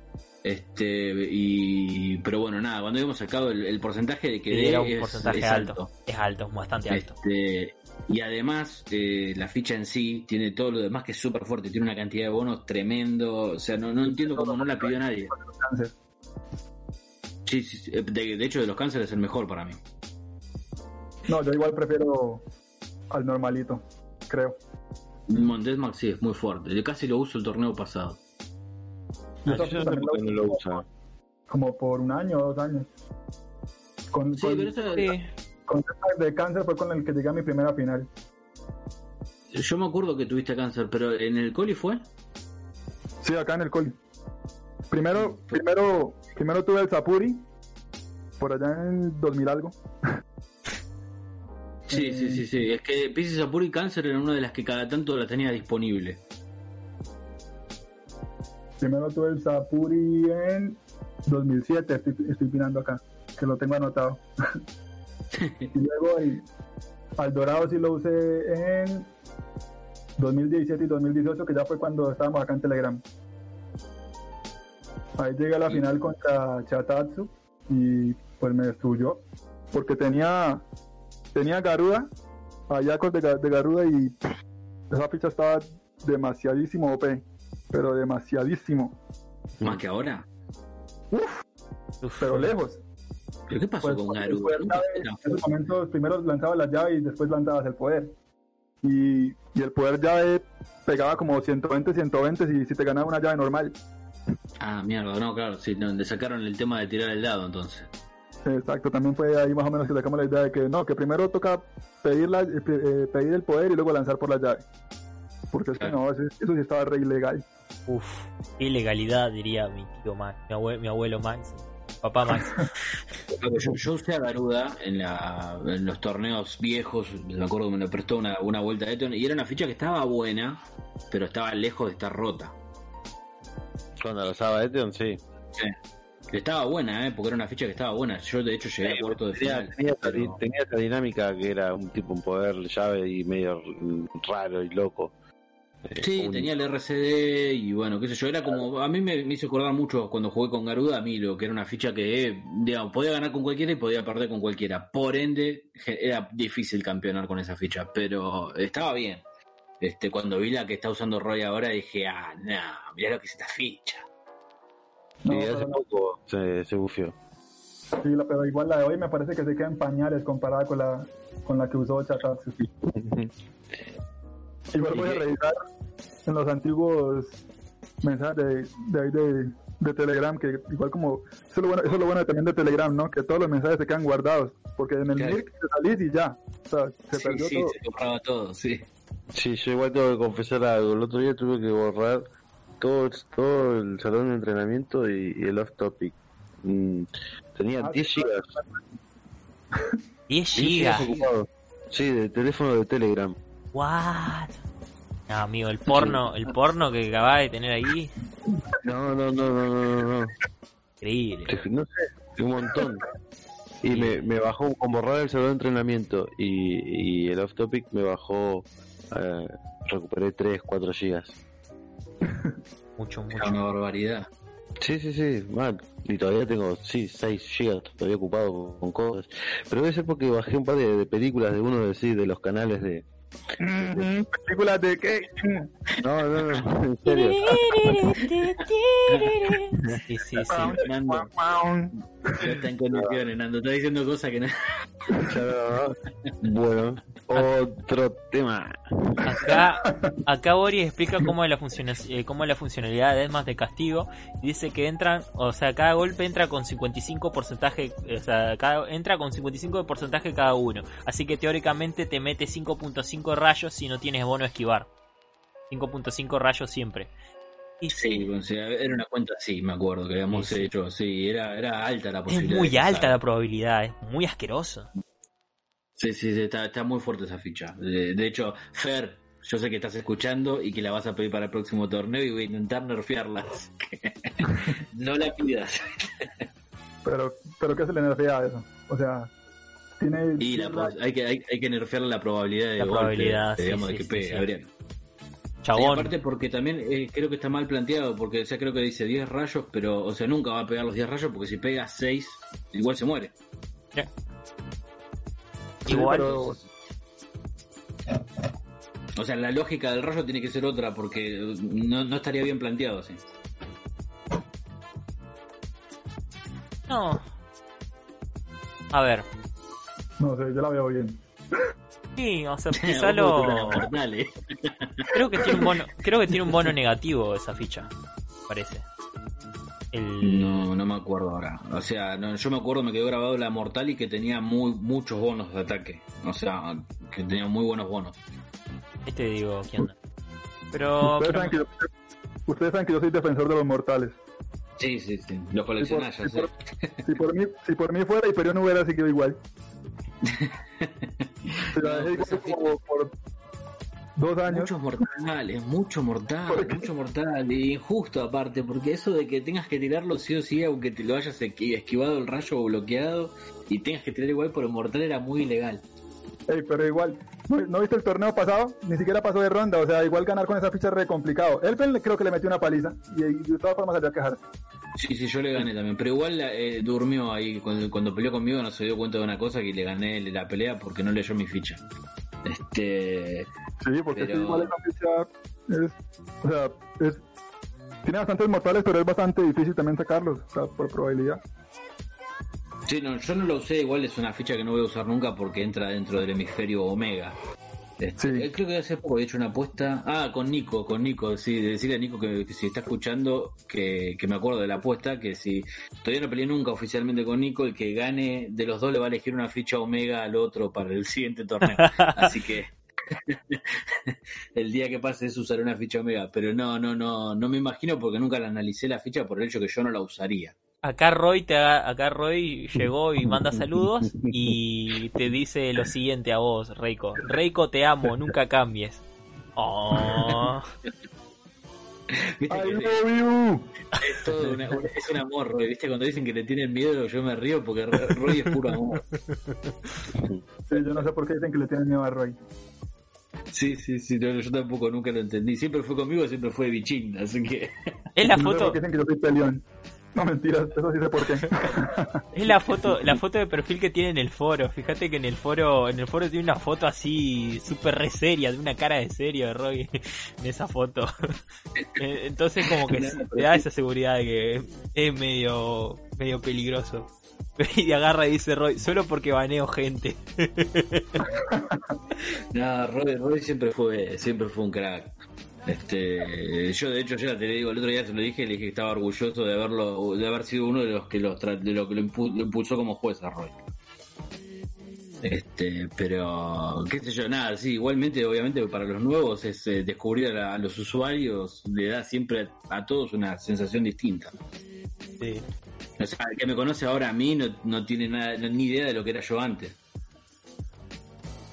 este, y, pero bueno, nada, cuando habíamos sacado el, el porcentaje de que era un es- porcentaje es alto. Es alto, bastante alto. Este, y además, eh, la ficha en sí tiene todo lo demás que es súper fuerte, tiene una cantidad de bonos tremendo, o sea, no, no entiendo cómo no la pidió nadie. Sí, sí, sí, de, de hecho, de los cánceres es el mejor para mí. No, yo igual prefiero al normalito, creo. Montes Max sí, es muy fuerte. Yo casi lo uso el torneo pasado. Yo Ah, esa yo no no lo uso usa. Como por un año o dos años. Con, Sí, con, pero eso- Sí. con esta de cáncer fue con el que llegué a mi primera final. yo me acuerdo que tuviste cáncer, pero en el coli fue. Sí, acá en el coli. Primero, primero, primero tuve el Sapuri, por allá en 2000 algo. Sí, sí, sí, sí. Es que Pisces Apuro y Cáncer eran una de las que cada tanto la tenía disponible. Primero tuve el Sapuri en 2007, estoy, estoy opinando acá, que lo tengo anotado. y luego el, al Dorado sí lo usé en 2017 y 2018, que ya fue cuando estábamos acá en Telegram. Ahí llegué a la final contra Chatatsu y pues me destruyó. porque tenía tenía Garuda, Ayacos de, de Garuda y pff, esa ficha estaba demasiadísimo OP, pero demasiadísimo, Más que ahora. Uf, pero lejos. ¿Pero qué pasó Pues, con el Garuda? tan en esos momentos primero lanzabas la llave y después lanzabas el poder. Y, y el poder llave pegaba como 120, 120 si, si te ganaba una llave normal. Ah, mierda, no, claro, sí, no, le sacaron el tema de tirar el dado entonces. Exacto, también fue ahí más o menos que sacamos la idea de que no, que primero toca pedir, la, eh, eh, pedir el poder y luego lanzar por la llave. Porque es que no, eso, eso sí estaba re ilegal. uf, qué ilegalidad diría mi tío Max, mi, abue- mi abuelo Max, papá Max. Yo, yo usé a Garuda en, la, en los torneos viejos, me acuerdo que me lo prestó una, una vuelta de Eton, y era una ficha que estaba buena, pero estaba lejos de estar rota. Cuando lo usaba Eteon, sí. Estaba buena, ¿eh? porque era una ficha que estaba buena. Yo, de hecho, llegué a cuarto de Tenía, final. tenía esa, pero- tenía dinámica que era un tipo, un poder llave y medio raro y loco. Eh, Sí, tenía el RCD y bueno, qué sé yo, era como, a mí me, me hizo acordar mucho cuando jugué con Garuda, a mí lo que era una ficha que, digamos, podía ganar con cualquiera y podía perder con cualquiera. Por ende, era difícil campeonar con esa ficha, pero estaba bien. Este, cuando vi la que está usando Roy ahora dije, ah, no, mirá lo que es esta ficha. No, pero hace no. poco se, se bufió. Sí, la- pero igual la de hoy me parece que se queda en pañales comparada con la, con la que usó Chatatsu. Igual voy a ¿Y revisar en los antiguos mensajes de, de ahí de, de Telegram, que igual como, eso es, lo bueno, eso es lo bueno también de Telegram, ¿no? Que todos los mensajes se quedan guardados, porque en el Claro. Mirk te salís y ya, o sea, se sí, perdió sí, todo. se compraba todo, sí. Sí, yo igual tengo que confesar algo. El otro día tuve que borrar todo, todo el salón de entrenamiento y, y el off topic. Mm, tenía Ah, 10 sí, gigas. 10 10 gigas. Sí, de teléfono de Telegram. what? No, amigo, el porno, el porno que acababa de tener ahí, No, no, no, no, no, no. no. increíble. No sé, un montón. Y me, me bajó con borrar el salón de entrenamiento y, y el off topic me bajó. Eh, recuperé 3, 4 gigas. Mucho, mucho. una barbaridad. Sí, sí, sí, mal. Y todavía tengo, sí, 6 gigas todavía ocupado con cosas. Pero debe ser porque bajé un par de, de películas de uno de, sí, de los canales de... Películas de qué? No, no, no, en serio. Sí, sí, sí. Nando, no está en condiciones, Nando, está diciendo cosas que no... Bueno, otro tema. Acá, acá Boris explica cómo es la, eh, cómo es la funcionalidad de Esmas de castigo. Y dice que entran, o sea, cada golpe entra con 55 porcentaje, o sea, cada, entra con 55 de porcentaje cada uno. Así que teóricamente te mete 5.5 rayos si no tienes bono esquivar. 5.5 rayos siempre. Y sí, Sí, o sea, era una cuenta así, me acuerdo que habíamos Sí, hecho, sí, era, era alta la es posibilidad. muy de que alta la probabilidad, es muy asqueroso. Sí, sí, sí, está, está muy fuerte esa ficha. De, de hecho, Fer, yo sé que estás escuchando y que la vas a pedir para el próximo torneo y voy a intentar nerfearla. no la pidas. Pero, pero ¿qué se le nerfea a eso? O sea, tiene... Y la, hay, que, hay, hay que nerfearle la probabilidad de La golpe, probabilidad, sí, digamos, sí, de que sí, pegue. sí. habría- Y Chabón, aparte porque también eh, creo que está mal planteado, porque o sea, creo que dice 10 rayos, pero o sea, nunca va a pegar los 10 rayos porque si pega 6, igual se muere. Sí, igual. pero- O sea, la lógica del rayo tiene que ser otra porque no, no estaría bien planteado así. no. A ver, No sé, yo la veo bien. sí, o sea, quizá lo. Creo que tiene un bono, creo que tiene un bono negativo esa ficha, parece. El... No, no me acuerdo ahora. O sea, no, yo me acuerdo, me quedó grabado la Mortal y que tenía muy muchos bonos de ataque. O sea, que tenía muy buenos bonos. Este digo, ¿qué onda? Pero, Ustedes, pero- saben que yo, ustedes saben que yo soy defensor de los mortales. Sí, sí, sí. Los coleccionás, ya Si sé. por, si por mí, si por mí fuera, Hyperion no hubiera seguido igual. La No, dejé esa igual como por dos años. Muchos mortales, mucho mortal, mucho mortal. Y injusto aparte, porque eso de que tengas que tirarlo sí o sí, aunque te lo hayas esqui- esquivado el rayo o bloqueado, y tengas que tirar igual por el mortal era muy ilegal. Ey, pero igual, ¿no, no viste el torneo pasado? Ni siquiera pasó de ronda, o sea, igual ganar con esa ficha es re complicado. Elfen creo que le metió una paliza y, y de todas formas salió a quejarse. Sí, sí, yo le gané también. Pero igual eh, durmió ahí. Cuando, cuando peleó conmigo no se dio cuenta de una cosa que le gané la pelea porque no leyó mi ficha. Este. Sí, porque Pero- sí, igual esa ficha es, o sea, es, tiene bastantes mortales, pero es bastante difícil también sacarlos, o sea, por probabilidad. Sí, no, yo no lo usé. Igual es una ficha que no voy a usar nunca porque entra dentro del hemisferio Omega. Este, Sí. Creo que hace poco he hecho una apuesta. Ah, con Nico, con Nico, sí, de decirle a Nico que, que si está escuchando, que, que me acuerdo de la apuesta, que si todavía no peleé nunca oficialmente con Nico, el que gane de los dos le va a elegir una ficha Omega al otro para el siguiente torneo. Así que el día que pase es usar una ficha Omega, pero no, no, no, no me imagino porque nunca la analicé la ficha por el hecho que yo no la usaría. Acá Roy, te, acá Roy llegó y manda saludos y te dice lo siguiente a vos, Reiko. Reiko, te amo, nunca cambies. Oh. ¿Viste ¡I que love you! es todo una- una- es un amor, Roy. ¿Viste? Cuando dicen que le tienen miedo, yo me río porque Ro- Roy es puro amor. Sí, yo no sé por qué dicen que le tienen miedo a Roy. Sí, sí, sí, no, yo tampoco nunca lo entendí. Siempre fue conmigo, siempre fue bichín, así que... Es la foto, qué dicen que yo soy peleón. No, mentiras, eso sí sé por qué. es la foto, la foto de perfil que tiene en el foro. Fíjate que en el foro, en el foro tiene una foto así súper re seria, de una cara de serio de Roy en esa foto. Eh, Entonces como que sí, te da esa seguridad de que es medio, medio peligroso. Y agarra y dice Roy, solo porque baneo gente. No, Roy, Roy siempre fue, siempre fue un crack. Este, yo de hecho ya te digo, el otro día se lo dije, le dije que estaba orgulloso de haberlo, de haber sido uno de los que los tra- de lo que lo, impu- lo impulsó como juez a Roy. Este, pero qué sé yo, nada, sí, igualmente, obviamente para los nuevos es eh, descubrir a, la- a los usuarios le da siempre a todos una sensación distinta. Sí. O sea, el que me conoce ahora a mí no, no tiene nada, ni idea de lo que era yo antes.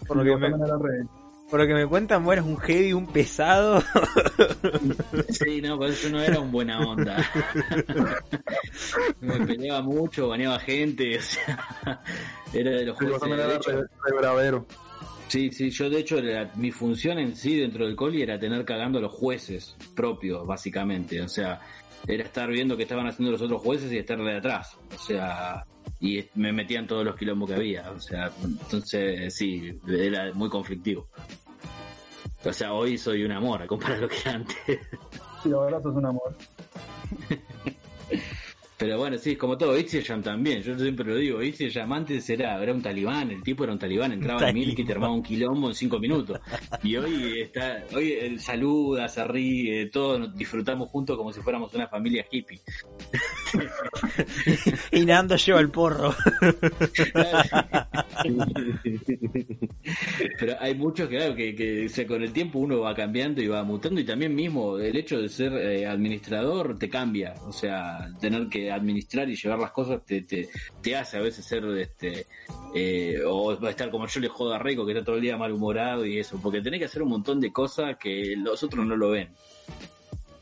Por lo que me, también era re- por lo que me cuentan, vos eras un heavy, un pesado. Sí, no, por eso yo no era un buena onda. Me peleaba mucho, baneaba gente, o sea, era de los sí, jueces. también De hecho, re, sí, sí, yo de hecho, era- mi función en sí dentro del coli era tener cagando a los jueces propios, básicamente. O sea, era estar viendo qué estaban haciendo los otros jueces y estar de atrás. O sea, y me metían todos los quilombos que había. O sea, entonces sí, era muy conflictivo. O sea, hoy soy un amor, a comparar lo que era antes. Sí, ahora sos un amor. Pero bueno, sí, como todo, Itziyam también, yo siempre lo digo, Itziyam antes era, era un talibán, el tipo era un talibán, entraba en Milk y te armaba un quilombo en cinco minutos. Y hoy está, hoy él saluda, se ríe, todos nos disfrutamos juntos como si fuéramos una familia hippie. y nadando lleva el porro. Pero hay muchos claro, que, que con el tiempo uno va cambiando y va mutando y también mismo el hecho de ser eh, administrador te cambia, o sea, tener que administrar y llevar las cosas te, te, te hace a veces ser este eh, o va a estar como yo le jodo a Reiko que está todo el día malhumorado y eso, porque tenés que hacer un montón de cosas que los otros no lo ven.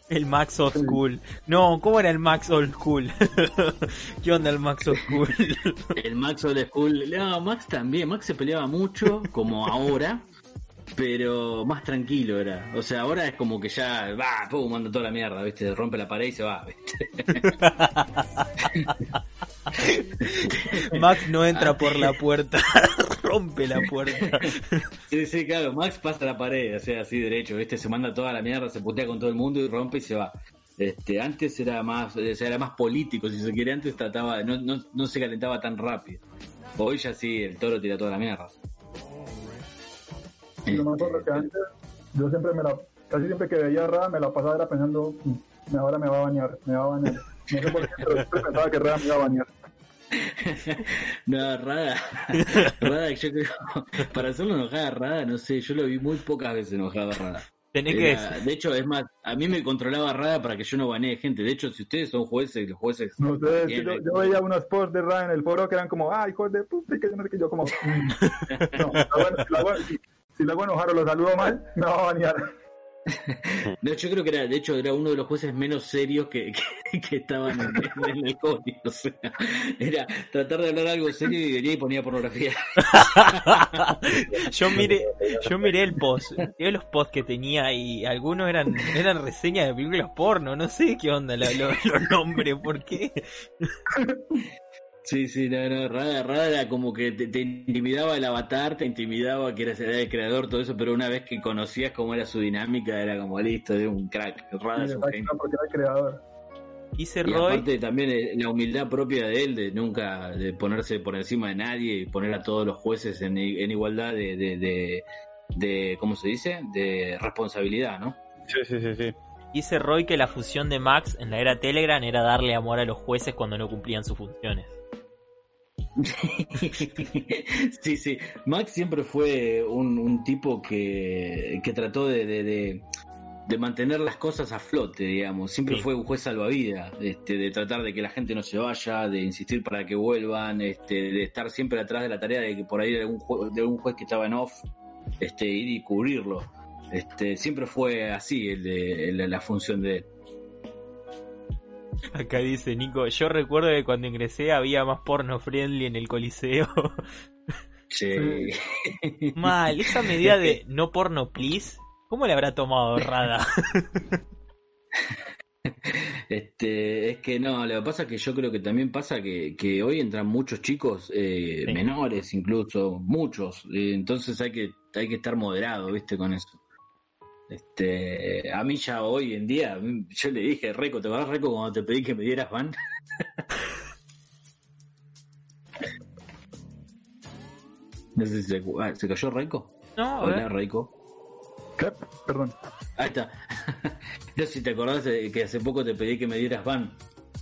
El Max Old School. No, ¿cómo era el Max Old School? ¿Qué onda el Max Old School? El Max Old School, no, Max también, Max se peleaba mucho, como ahora, pero más tranquilo era. O sea, ahora es como que ya va, pum, manda toda la mierda, ¿viste? Rompe la pared y se va, ¿viste? Max no entra por la puerta, rompe la puerta. Sí, sí, claro, Max pasa la pared, o sea, así derecho, ¿viste? Se manda toda la mierda, se putea con todo el mundo y rompe y se va. Este, antes era más, o sea, era más político, si se quiere, antes trataba, no, no, no se calentaba tan rápido. Hoy ya sí, el toro tira toda la mierda. Que antes, yo siempre me la, casi siempre que veía a Rada me la pasaba era pensando, "Mm, ahora me va a bañar, me va a bañar. No sé por qué, pero siempre pensaba que Rada me iba a bañar. No, Rada, Rada, yo creo, para hacerlo enojada a Rada, no sé, yo lo vi muy pocas veces enojado a Rada. Tenés que de hecho, es más, a mí me controlaba Rada para que yo no banee gente. De hecho, si ustedes son jueces, los jueces. No sé, yo, veía unos posts de Rada en el foro que eran como, ay, hijo de puta, y que yo no sé qué, yo como, "Mm". no, bueno, si la hago- si, la hago enojar o lo saludo mal, me va a bañar. No, yo creo que era, de hecho, era uno de los jueces menos serios que, que, que estaban en, en el código. O sea, era tratar de hablar algo serio y venía y ponía pornografía. yo miré, yo miré el post, miré los posts que tenía y algunos eran, eran reseñas de películas porno, no sé qué onda la- lo- los nombres, ¿por qué? Sí, sí, no, no, Rada, Rada era como que te, te intimidaba el avatar, te intimidaba que eras el creador, todo eso, pero una vez que conocías cómo era su dinámica, era como listo, era un crack. Rada es un Exacto, genio. porque era el creador. Y Roy, aparte también eh, la humildad propia de él, de nunca de ponerse por encima de nadie y poner a todos los jueces en, en igualdad de, de, de, de, ¿cómo se dice? De responsabilidad, ¿no? Sí, sí, sí, sí. dice Roy que la fusión de Max en la era Telegram era darle amor a los jueces cuando no cumplían sus funciones. sí, sí. Max siempre fue un, un tipo que, que trató de, de, de- de mantener las cosas a flote, digamos. Siempre Sí. fue un juez salvavidas, este, de tratar de que la gente no se vaya, de insistir para que vuelvan, este, de estar siempre atrás de la tarea de que por ahí de algún, jue- de algún juez que estaba en off, este, ir y cubrirlo. Este, siempre fue así el de, el- la función de él. Acá dice Nico, yo recuerdo que cuando ingresé había más porno friendly en el coliseo. Sí. Mal, esa medida de no porno please, ¿cómo le habrá tomado Rada? Este, es que no, lo que pasa es que yo creo que también pasa que, que hoy entran muchos chicos eh, Sí. menores, incluso muchos, eh, entonces hay que hay que estar moderado, viste, con eso. Este, a mí ya hoy en día, yo le dije, Reco, ¿te acuerdas Reco cuando te pedí que me dieras van? no sé si se, ah, ¿se cayó Reco. No, Hola. Reco. ¿Qué? Perdón. Ahí está. no sé si te acordás de que hace poco te pedí que me dieras van.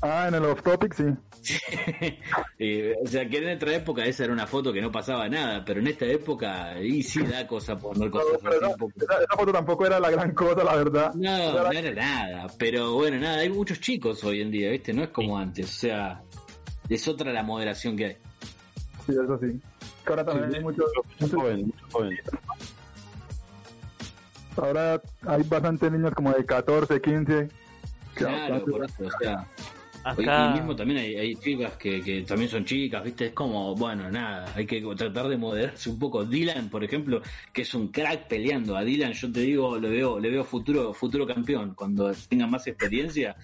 Ah, en el off topic, sí. Eh, o sea, que en otra época esa era una foto que no pasaba nada, pero en esta época, y sí da cosa poner cosas Pero así. poco. esa- esa foto tampoco era la gran cosa, la verdad. No, no era nada, pero bueno, nada, hay muchos chicos hoy en día, ¿viste? No es como antes, o sea, es otra la moderación que hay. Sí, eso sí. Que ahora también Sí, hay muchos, Mucho muchos- joven, mucho joven. ahora hay bastantes niños como de 14, 15. que Claro, por eso, o sea, Acá, y mismo también hay, hay chicas que, que también son chicas, ¿viste? Es como, bueno, nada, hay que tratar de moderarse un poco. Dylan, por ejemplo, que es un crack peleando. A Dylan, yo te digo, le veo, le veo futuro, futuro campeón cuando tenga más experiencia,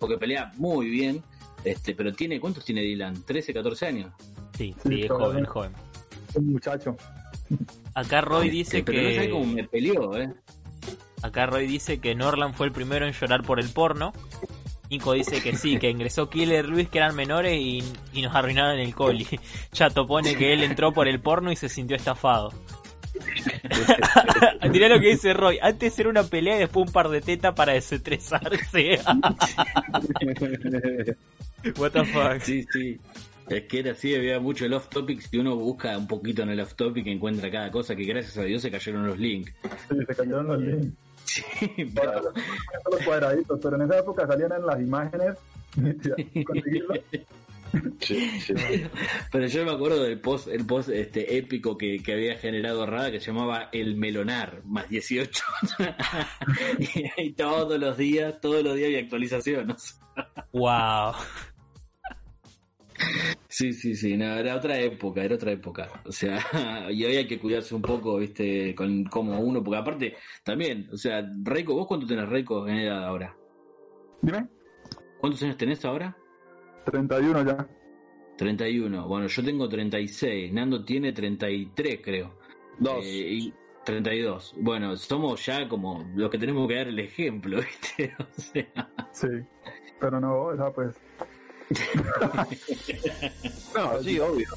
porque pelea muy bien. Este, pero tiene, ¿cuántos tiene Dylan? 13, 14 años. sí, Sí, sí, es joven, es joven. un muchacho. Acá Roy dice Este, pero no sé cómo me peleó, ¿eh? acá Roy dice que Norland fue el primero en llorar por el porno. Nico dice que sí, que ingresó Killer Luis que eran menores y, y nos arruinaron el coli. Chato pone que él entró por el porno y se sintió estafado. Mirá lo que dice Roy. Antes era una pelea y después un par de tetas para desestresarse. What the fuck. Sí, sí. Es que era así, había mucho el off topic. Si uno busca un poquito en el off topic, encuentra cada cosa que gracias a Dios se cayeron los links. Sí, se cayeron los links. Sí, son los cuadraditos, pero en esa época salían en las imágenes. Sí, sí. Pero yo me acuerdo del post, el post este épico que, que había generado Rada que se llamaba El Melonar, más 18. y ahí todos los días, todos los días había actualizaciones. Wow. Sí, sí, sí, no, era otra época, era otra época. O sea, y hoy hay que cuidarse un poco, viste, con como uno, porque aparte, también, o sea, Reiko, ¿vos cuánto tenés Reiko en edad ahora? Dime, ¿Cuántos años tenés ahora? 31 ya. 31. Bueno, yo tengo 36. Nando tiene 33, creo. Dos. Eh, y 32. Bueno, somos ya como los que tenemos que dar el ejemplo, ¿viste? O sea, Sí, pero no, o sea, pues. No, sí, obvio.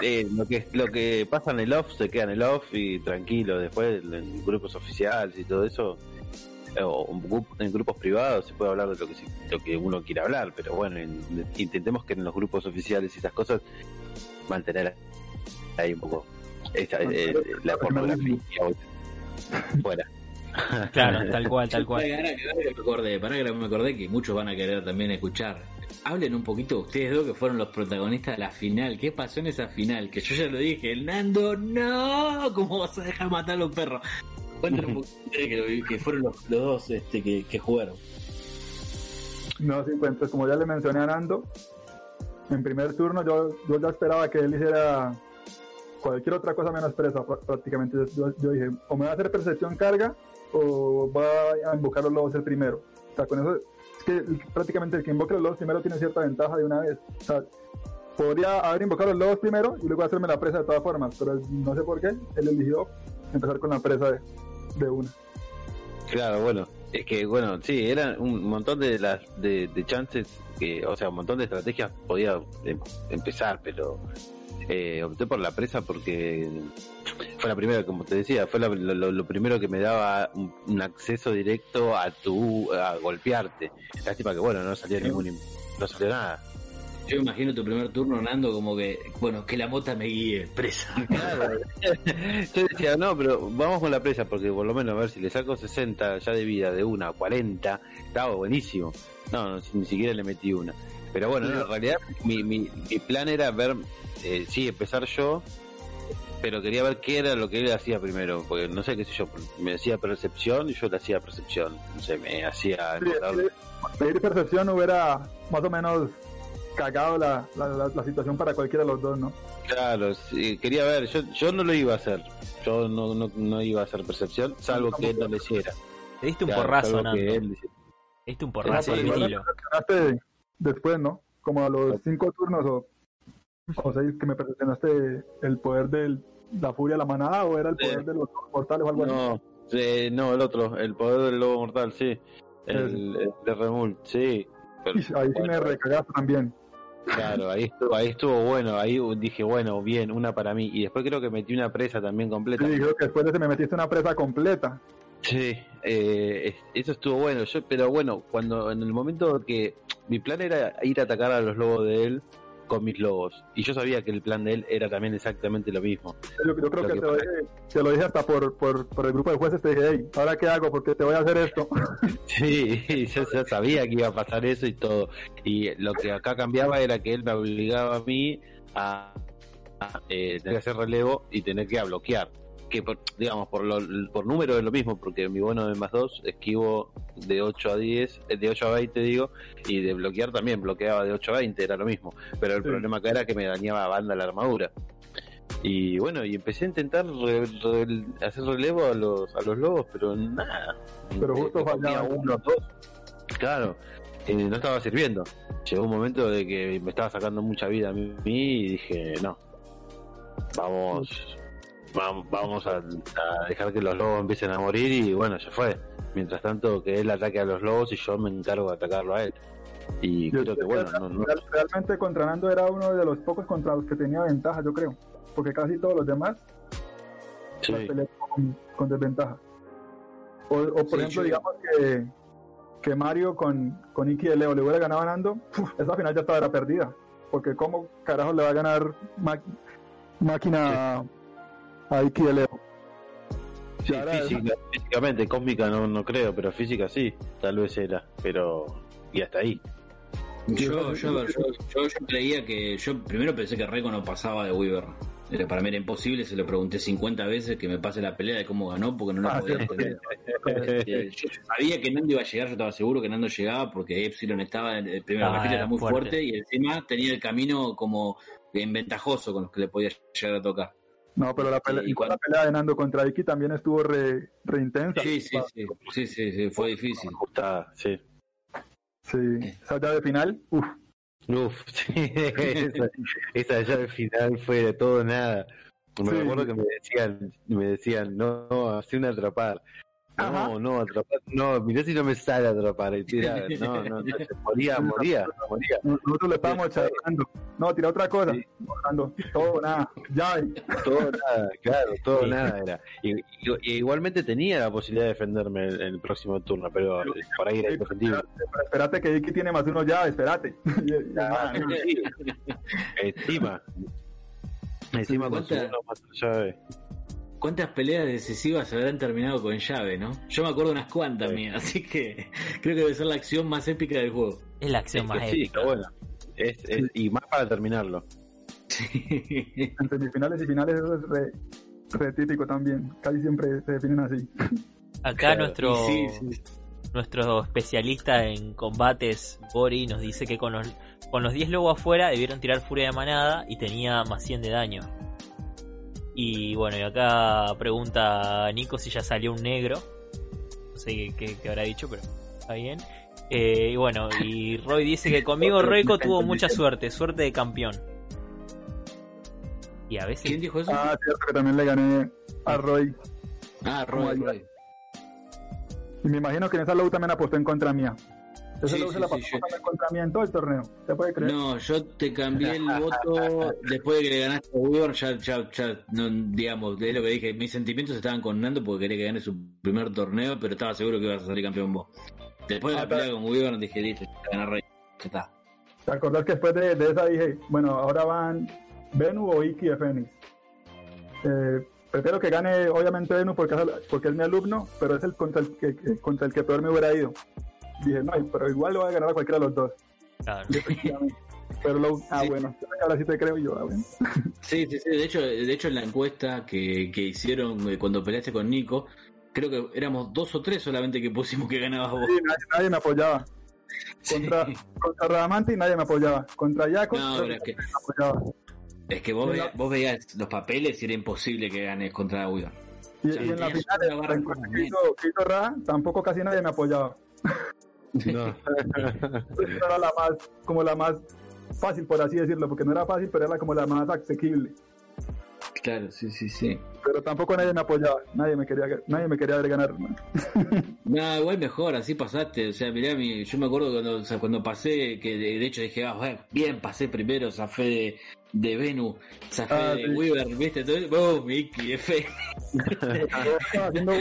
Eh, lo que lo que pasa en el off se queda en el off y tranquilo. Después en grupos oficiales y todo eso, o en gru- en grupos privados se puede hablar de lo que, lo que uno quiera hablar, pero bueno, en- intentemos que en los grupos oficiales y esas cosas mantener ahí un poco eh, la pornografía fuera. Claro, tal cual, tal cual. Me acordé, para que me acordé que muchos van a querer también escuchar. Hablen un poquito ustedes dos que fueron los protagonistas de la final. ¿Qué pasó en esa final? Que yo ya lo dije, Nando, no, ¿cómo vas a dejar matar a los perros? Cuéntanos un poquito que, que fueron los, los dos este, que, que jugaron. No, sí, pues, entonces, como ya le mencioné a Nando, en primer turno yo, yo ya esperaba que él hiciera cualquier otra cosa menos presa pr- prácticamente. Yo, yo dije, o me va a hacer percepción carga o va a invocar los lobos el primero. O sea, con eso es que prácticamente el que invoque los lobos primero tiene cierta ventaja de una vez. O sea, podría haber invocado los lobos primero y luego hacerme la presa de todas formas, pero no sé por qué, él eligió empezar con la presa de, de una. Claro, bueno, es que bueno, sí, eran un montón de las de, de chances que, o sea, un montón de estrategias podía em- empezar, pero eh, opté por la presa porque fue la primera, como te decía, fue la- lo, primero que me daba un, un acceso directo a tu a golpearte. Lástima que bueno, no salió ningún no salió nada. Yo imagino tu primer turno, Nando, como que, bueno, que la mota me guíe, presa. Claro. Yo decía, no, pero vamos con la presa, porque por lo menos a ver si le saco 60 ya de vida de una a 40, estaba buenísimo. No, no, ni siquiera le metí una. Pero bueno, no, en realidad mi, mi, mi plan era ver, eh, sí, empezar yo, pero quería ver qué era lo que él hacía primero, porque no sé qué sé yo, me decía percepción y yo le hacía percepción, no sé, me hacía... Sí, pedir percepción hubiera más o menos cagado la, la, la- la situación para cualquiera de los dos, ¿no? Claro, sí, quería ver, yo, yo no lo iba a hacer, yo no, no, no iba a hacer percepción, salvo que él no lo hiciera. Te diste un Claro, porrazo, que Te diste un porrazo, Sí. Percepcionaste después, ¿no? Como a los cinco turnos o, o seis que me percepcionaste el poder de la furia de la manada o era el poder Sí. de los mortales o algo así. No, eh, no, el otro, el poder del lobo mortal, sí. El, el de Remul, sí. Pero, Y ahí sí me bueno, recagaste también. claro, ahí estuvo, ahí estuvo bueno, ahí dije, bueno, bien, una para mí. Y después creo que metí una presa también completa. Sí, creo que después de ese me metiste una presa completa. Sí, eh, es- eso estuvo bueno. Yo, pero bueno, cuando en el momento que mi plan era ir a atacar a los lobos de él con mis lobos, y yo sabía que el plan de él era también exactamente lo mismo. Yo, yo creo Lo que, que te, lo dije, te lo dije hasta por, por, por el grupo de jueces, te dije, hey, ¿ahora qué hago? Porque te voy a hacer esto. Sí, yo ya sabía que iba a pasar eso y todo. Y lo que acá cambiaba era que él me obligaba a mí a, a, eh, tener que hacer relevo y tener que bloquear. Que, por, digamos, por, lo, por número es lo mismo, porque mi bono de más 2 esquivo de 8 a 10, eh, de 8 a 20 digo, y de bloquear también, bloqueaba de 8 a 20, era lo mismo. Pero el Sí. problema acá era que me dañaba a banda la armadura. Y bueno, y empecé a intentar re- re- hacer relevo a los, a los lobos, pero nada. Pero justo fallaba. uno, dos. Claro, eh, no estaba sirviendo. Llegó un momento de que me estaba sacando mucha vida a mí y dije, no, vamos, vamos, a, a dejar que los lobos empiecen a morir y bueno, ya fue. Mientras tanto, que él ataque a los lobos y yo me encargo de atacarlo a él. Y Yo creo que bueno, no, no- Real- Realmente contra Nando era uno de los pocos contra los que tenía ventaja, yo creo. Porque casi todos los demás sí. con, con desventaja. O, o por Sí, ejemplo, yo- digamos que, que Mario con, con Iki de Leo le hubiera ganado a Nando, uf, esa final ya estaba era perdida. Porque cómo carajo le va a ganar máquina Iki de Leo. Sí, física, físicamente, cósmica no, no creo, pero física sí, tal vez era, pero y hasta ahí. Yo, yo, a ver, yo, yo, yo creía que. Yo primero pensé que Reiko no pasaba de Weaver. Era, para mí era imposible, se lo pregunté 50 veces que me pase la pelea de cómo ganó porque no la Ah, podía sí, entender. Eh, Yo sabía que Nando iba a llegar, yo estaba seguro que Nando llegaba porque Epsilon estaba, en el primero, Ah, la fila era muy fuerte. fuerte. y encima tenía el camino como en ventajoso con los que le podía llegar a tocar. No, pero la pelea, cuando- la pelea de Nando contra Iki también estuvo re, re intensa. Sí, sí, sí, sí, sí, sí, fue difícil. Ajustada, sí. Sí, esa llave final, uff. Uf, sí, esa, esa llave final fue de todo nada. Me Sí. acuerdo que me decían, me decían, no, no, hace una atrapar. Ajá. No, no, atrapar, no, mirá si no me sale atrapar. Y tira, no, no, moría, moría, moría. Nosotros le estábamos charlando. No, tira otra cosa. Sí. Todo, nada, llave. Todo nada, claro, todo Sí. nada era. Y, y- y igualmente tenía la posibilidad de defenderme en el próximo turno, pero por ahí era indefendible. Espérate, que Iki tiene más de uno llave, espérate. Ah, sí. Encima. Encima con su ¿Cuánta- uno más llave. ¿Cuántas peleas decisivas habrán terminado con llave, no? Yo me acuerdo unas cuantas Sí. mías, así que creo que debe ser la acción más épica del juego. Es la acción Es más que sí, épica. está. Es, es- y más para terminarlo. En semifinales y finales eso es re, re típico también. Casi siempre se definen así. Acá Claro, nuestro, sí, sí. nuestro especialista en combates, Bori, nos dice que con los, con los 10 lobos afuera debieron tirar furia de manada y tenía más 100 de daño. Y bueno, y acá pregunta Nico si ya salió un negro. No sé qué, qué- qué habrá dicho, pero está bien. Eh, y bueno, y Roy dice que conmigo Roico tuvo mucha suerte, suerte de campeón. Y a veces ¿Quién dijo eso? Ah, cierto que también le gané a Roy. Ah, Roy. Y me imagino que en esa low también apostó en contra mía. Sí, low sí, la sí, pasó yo- contra en todo el torneo. ¿Se puede creer? No, yo te cambié el voto después de que le ganaste a Weaver, ya, ya, ya, no, digamos, de lo que dije, mis sentimientos estaban con Nando porque quería que gane su primer torneo, pero estaba seguro que ibas a salir campeón vos. Después de Ah, la pelea con Weaver dije, listo, ganar Rey, ya está. ¿Te acordás que después de, de esa dije, bueno, ahora van Venu o Iki de Fénix? Eh, prefiero que gane, obviamente, Venu porque es, porque es mi alumno, pero es el contra el que- contra el que peor me hubiera ido. Dije, no, pero igual lo voy a ganar a cualquiera de los dos. claro. Y pero lo, ah, Sí. bueno, ahora sí te creo y yo, ah, bueno. Sí, sí, sí, de hecho, de hecho en la encuesta que, que hicieron eh, cuando peleaste con Nico, creo que éramos dos o tres solamente que pusimos que ganabas vos. Sí, nadie, nadie me apoyaba. Contra, Sí. contra Radamanti nadie me apoyaba. Contra Jaco No, nadie pero es que, me apoyaba. es que vos, veías, vos veías los papeles y era imposible que ganes contra Weaver. Y, O sea, y en la final, la que hizo, que hizo Rada, tampoco casi nadie me apoyaba. No. Esa era la más, como la más fácil, por así decirlo, porque no era fácil, pero era como la más asequible. Claro, sí, sí, sí. Pero tampoco nadie me apoyaba, nadie me quería, nadie me quería ver ganar. ¿no? Igual mejor, así pasaste. O sea, mirá, mi, yo me acuerdo cuando, o sea, cuando pasé, que de, de hecho dije, ah, bueno, bien, pasé primero, zafé de, de Venu, zafé Ah, de sí. Weaver, ¿viste? Todo, oh, Mickey, F.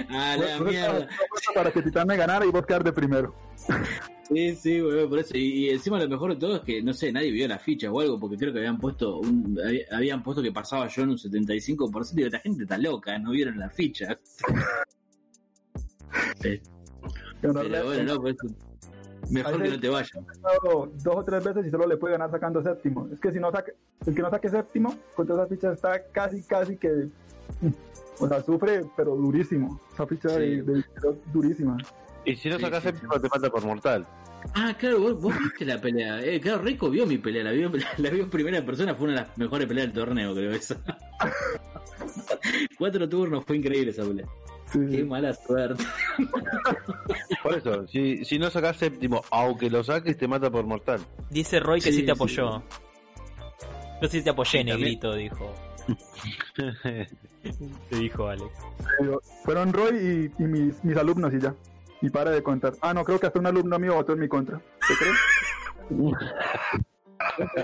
Ah, la vos mierda. para que Titán me ganara y vos quedar de primero. Sí, sí, weón, por eso. Y, y encima lo mejor de todo es que, no sé, nadie vio la ficha o algo, porque creo que habían puesto un, había- habían puesto que pasaba yo en un 75% y esta gente está loca, no vieron la ficha. Eh, Pero bueno, no, por eso, mejor que no te ganado dos o tres veces y solo le puede ganar sacando séptimo. Es que si no saque, el que no saque séptimo, contra esa ficha está casi, casi que. O sea, sufre, pero durísimo. Esa ficha Sí. de, de durísima. Y si no Sí, sacas sí, séptimo, te mata por mortal. Ah, claro, vos, vos viste la pelea. Eh, claro, Rico vio mi pelea, la vio, la vio en primera persona, fue una de las mejores peleas del torneo, creo esa. Cuatro turnos, fue increíble esa pelea. Sí, Qué sí. mala suerte. Por eso, si, si no sacas séptimo, aunque lo saques, te mata por mortal. Dice Roy que sí, Sí, te sí. apoyó. Yo sí te apoyé, Sí, también. negrito, dijo. Te dijo Alex. Fueron Roy y, y mis, mis alumnos y ya. Y para de contar. Ah, no, creo que hasta un alumno mío votó en mi contra. ¿Te crees?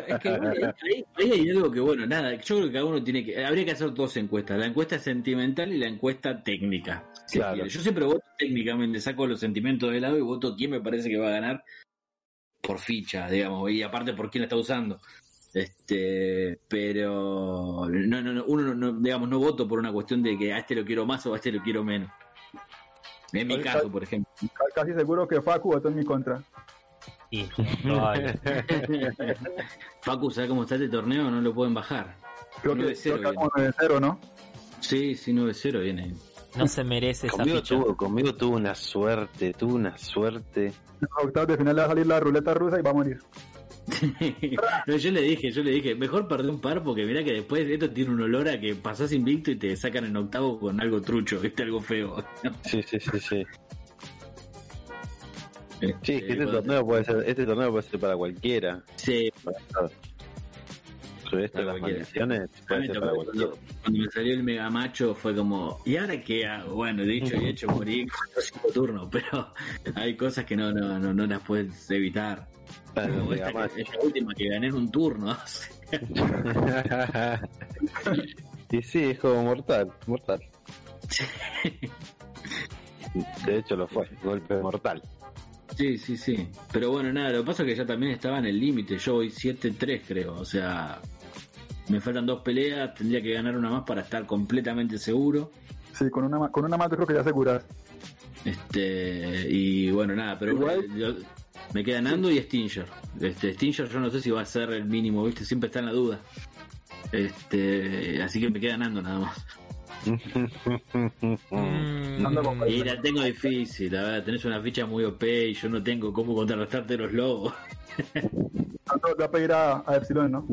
Es que ahí, ahí- ahí hay algo que, bueno, nada, yo creo que cada uno tiene que. Habría que hacer dos encuestas: la encuesta sentimental y la encuesta técnica. si Claro. Yo siempre voto técnicamente, saco los sentimientos de lado y voto quién me parece que va a ganar por ficha, digamos, y aparte por quién la está usando. Este, pero no, no, no, uno no, no, digamos, no voto por una cuestión de que a este lo quiero más o a este lo quiero menos. En mi Ahorita- caso, por ejemplo. Ca- Casi seguro que Facu votó en mi contra. Sí, probable. Facu, ¿sabes cómo está este torneo? No lo pueden bajar. Creo que, 9-0 creo que viene. como 9-0, ¿no? Sí, sí, 9-0 viene. No se merece esa Conmigo ficha. tuvo, conmigo tuvo una suerte, tuvo una suerte. En los octavos de final le va a salir la ruleta rusa y va a morir. No, yo le dije, yo le dije, mejor perder un par porque mirá que después esto tiene un olor a que pasás invicto y te sacan en octavo con algo trucho, viste, algo feo. Sí, sí, sí, sí. Sí, Este, que este torneo puede ser, este torneo puede ser para cualquiera. Sí, Para esto de las maldiciones, me tocó cuando, cuando me salió el mega macho fue como, ¿y ahora qué hago? Bueno, dicho y hecho, morí cuatro cinco turnos, pero hay cosas que no, no, no, no las puedes evitar. Claro, Como esta, esta última que gané en un turno. y sí, es como mortal, mortal. De hecho lo fue, golpe mortal. Sí, sí, sí. Pero bueno, nada, lo que pasa es que ya también estaba en el límite. Yo voy 7-3, creo. O sea, me faltan dos peleas. Tendría que ganar una más para estar completamente seguro. Sí, con una, con una más yo creo que ya aseguras. Este, y bueno, nada, pero Igual- yo- me queda Nando y Stinger. Este, Stinger yo no sé si va a ser el mínimo, ¿viste? Siempre está en la duda. Este, así que me queda Nando nada más. Mm, Y la tengo difícil, la verdad, tenés una ficha muy OP y yo no tengo cómo contrarrestarte los lobos. Tanto voy a pedir a, a Epsilon, ¿no?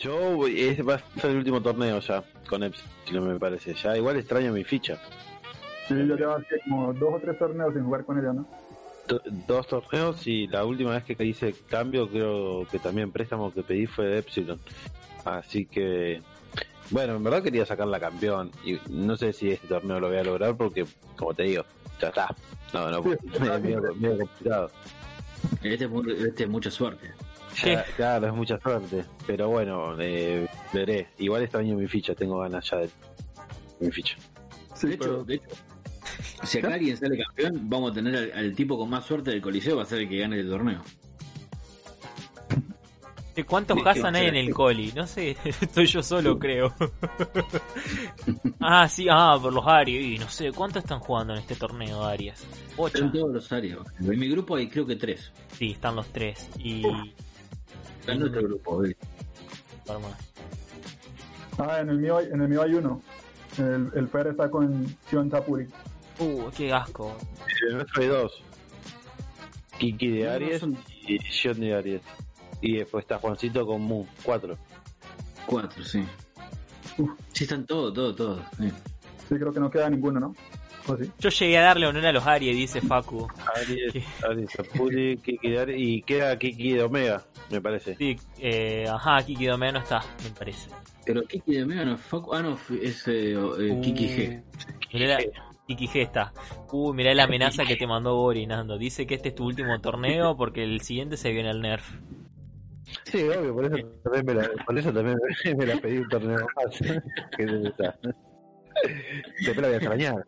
Yo, voy- ese va a ser el último torneo ya, con Epsilon me parece. Ya igual extraño mi ficha. Sí, yo llevo como dos o tres torneos sin jugar con ella, ¿no? Do- dos torneos y la última vez que hice cambio creo que también préstamo que pedí fue de Epsilon. Así que, bueno, en verdad quería sacar la campeón y no sé si este torneo lo voy a lograr porque, como te digo, ya está. No, no, Sí, es medio, medio complicado. Este es, este es mucha suerte. Ya, claro, es mucha suerte. Pero bueno, eh, veré. Igual extraño mi ficha, tengo ganas ya de mi ficha. Sí, de hecho, pero- de hecho, si acá alguien sale campeón, vamos a tener al, al tipo con más suerte del coliseo, va a ser el que gane el torneo. ¿De ¿Cuántos sí, hay en el coli? No sé, estoy yo solo, creo. ah, sí, ah, por los Aries. Y no sé, ¿cuántos están jugando en este torneo, Arias? Ocho. Están todos los áreas. En mi grupo hay creo que tres. Sí, están los tres. Y. Está en nuestro grupo. Ah, en el mío, hay- en el mío hay uno. El, el Fer está con Sion Tapuri. Uh, qué asco. En el nuestro hay dos. Kiki de No, no Aries son- y John de Aries. Y después está Juancito con Moon, cuatro. Cuatro, sí. Uf. Sí, están todos, todos, todos. sí. Sí, creo que no queda ninguno, ¿no? ¿O sí? Yo llegué a darle honor a los Aries, dice Facu. Aries, ¿Qué? Aries, Apuri, Kiki de Aries y queda Kiki de Omega, me parece. Sí, eh, ajá, Kiki Domea no está, me parece. Pero Kiki de Mega no es Facu- Ah, no, es eh, eh, Kiki G. Uh, mirá la- Kiki G está. Uy, mirá la amenaza que te mandó Bori, Nando. Dice que este es tu último torneo porque el siguiente se viene al Nerf. Sí, obvio, por eso también me la, por eso también me la pedí un torneo más. que está. Después la voy a extrañar.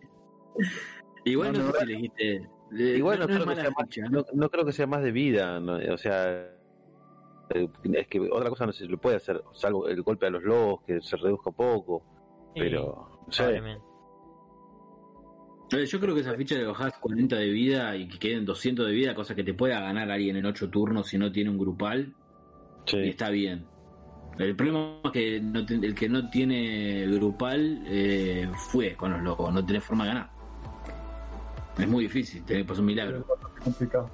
Igual no, No, no, sé si elegiste. Igual no, creo que sea más, no, no creo que sea más de vida, no, o sea, es que otra cosa no se le puede hacer, salvo el golpe a los lobos, que se reduzca poco, Sí, pero no sé. Eh, Yo creo que esa ficha de bajás 40 de vida y que queden 200 de vida, cosa que te pueda ganar alguien en 8 turnos si no tiene un grupal, y Sí. está bien. El problema es que no te- el que no tiene grupal eh, fue con los locos, no tiene forma de ganar. Es muy difícil, te pasa un milagro. Es complicado.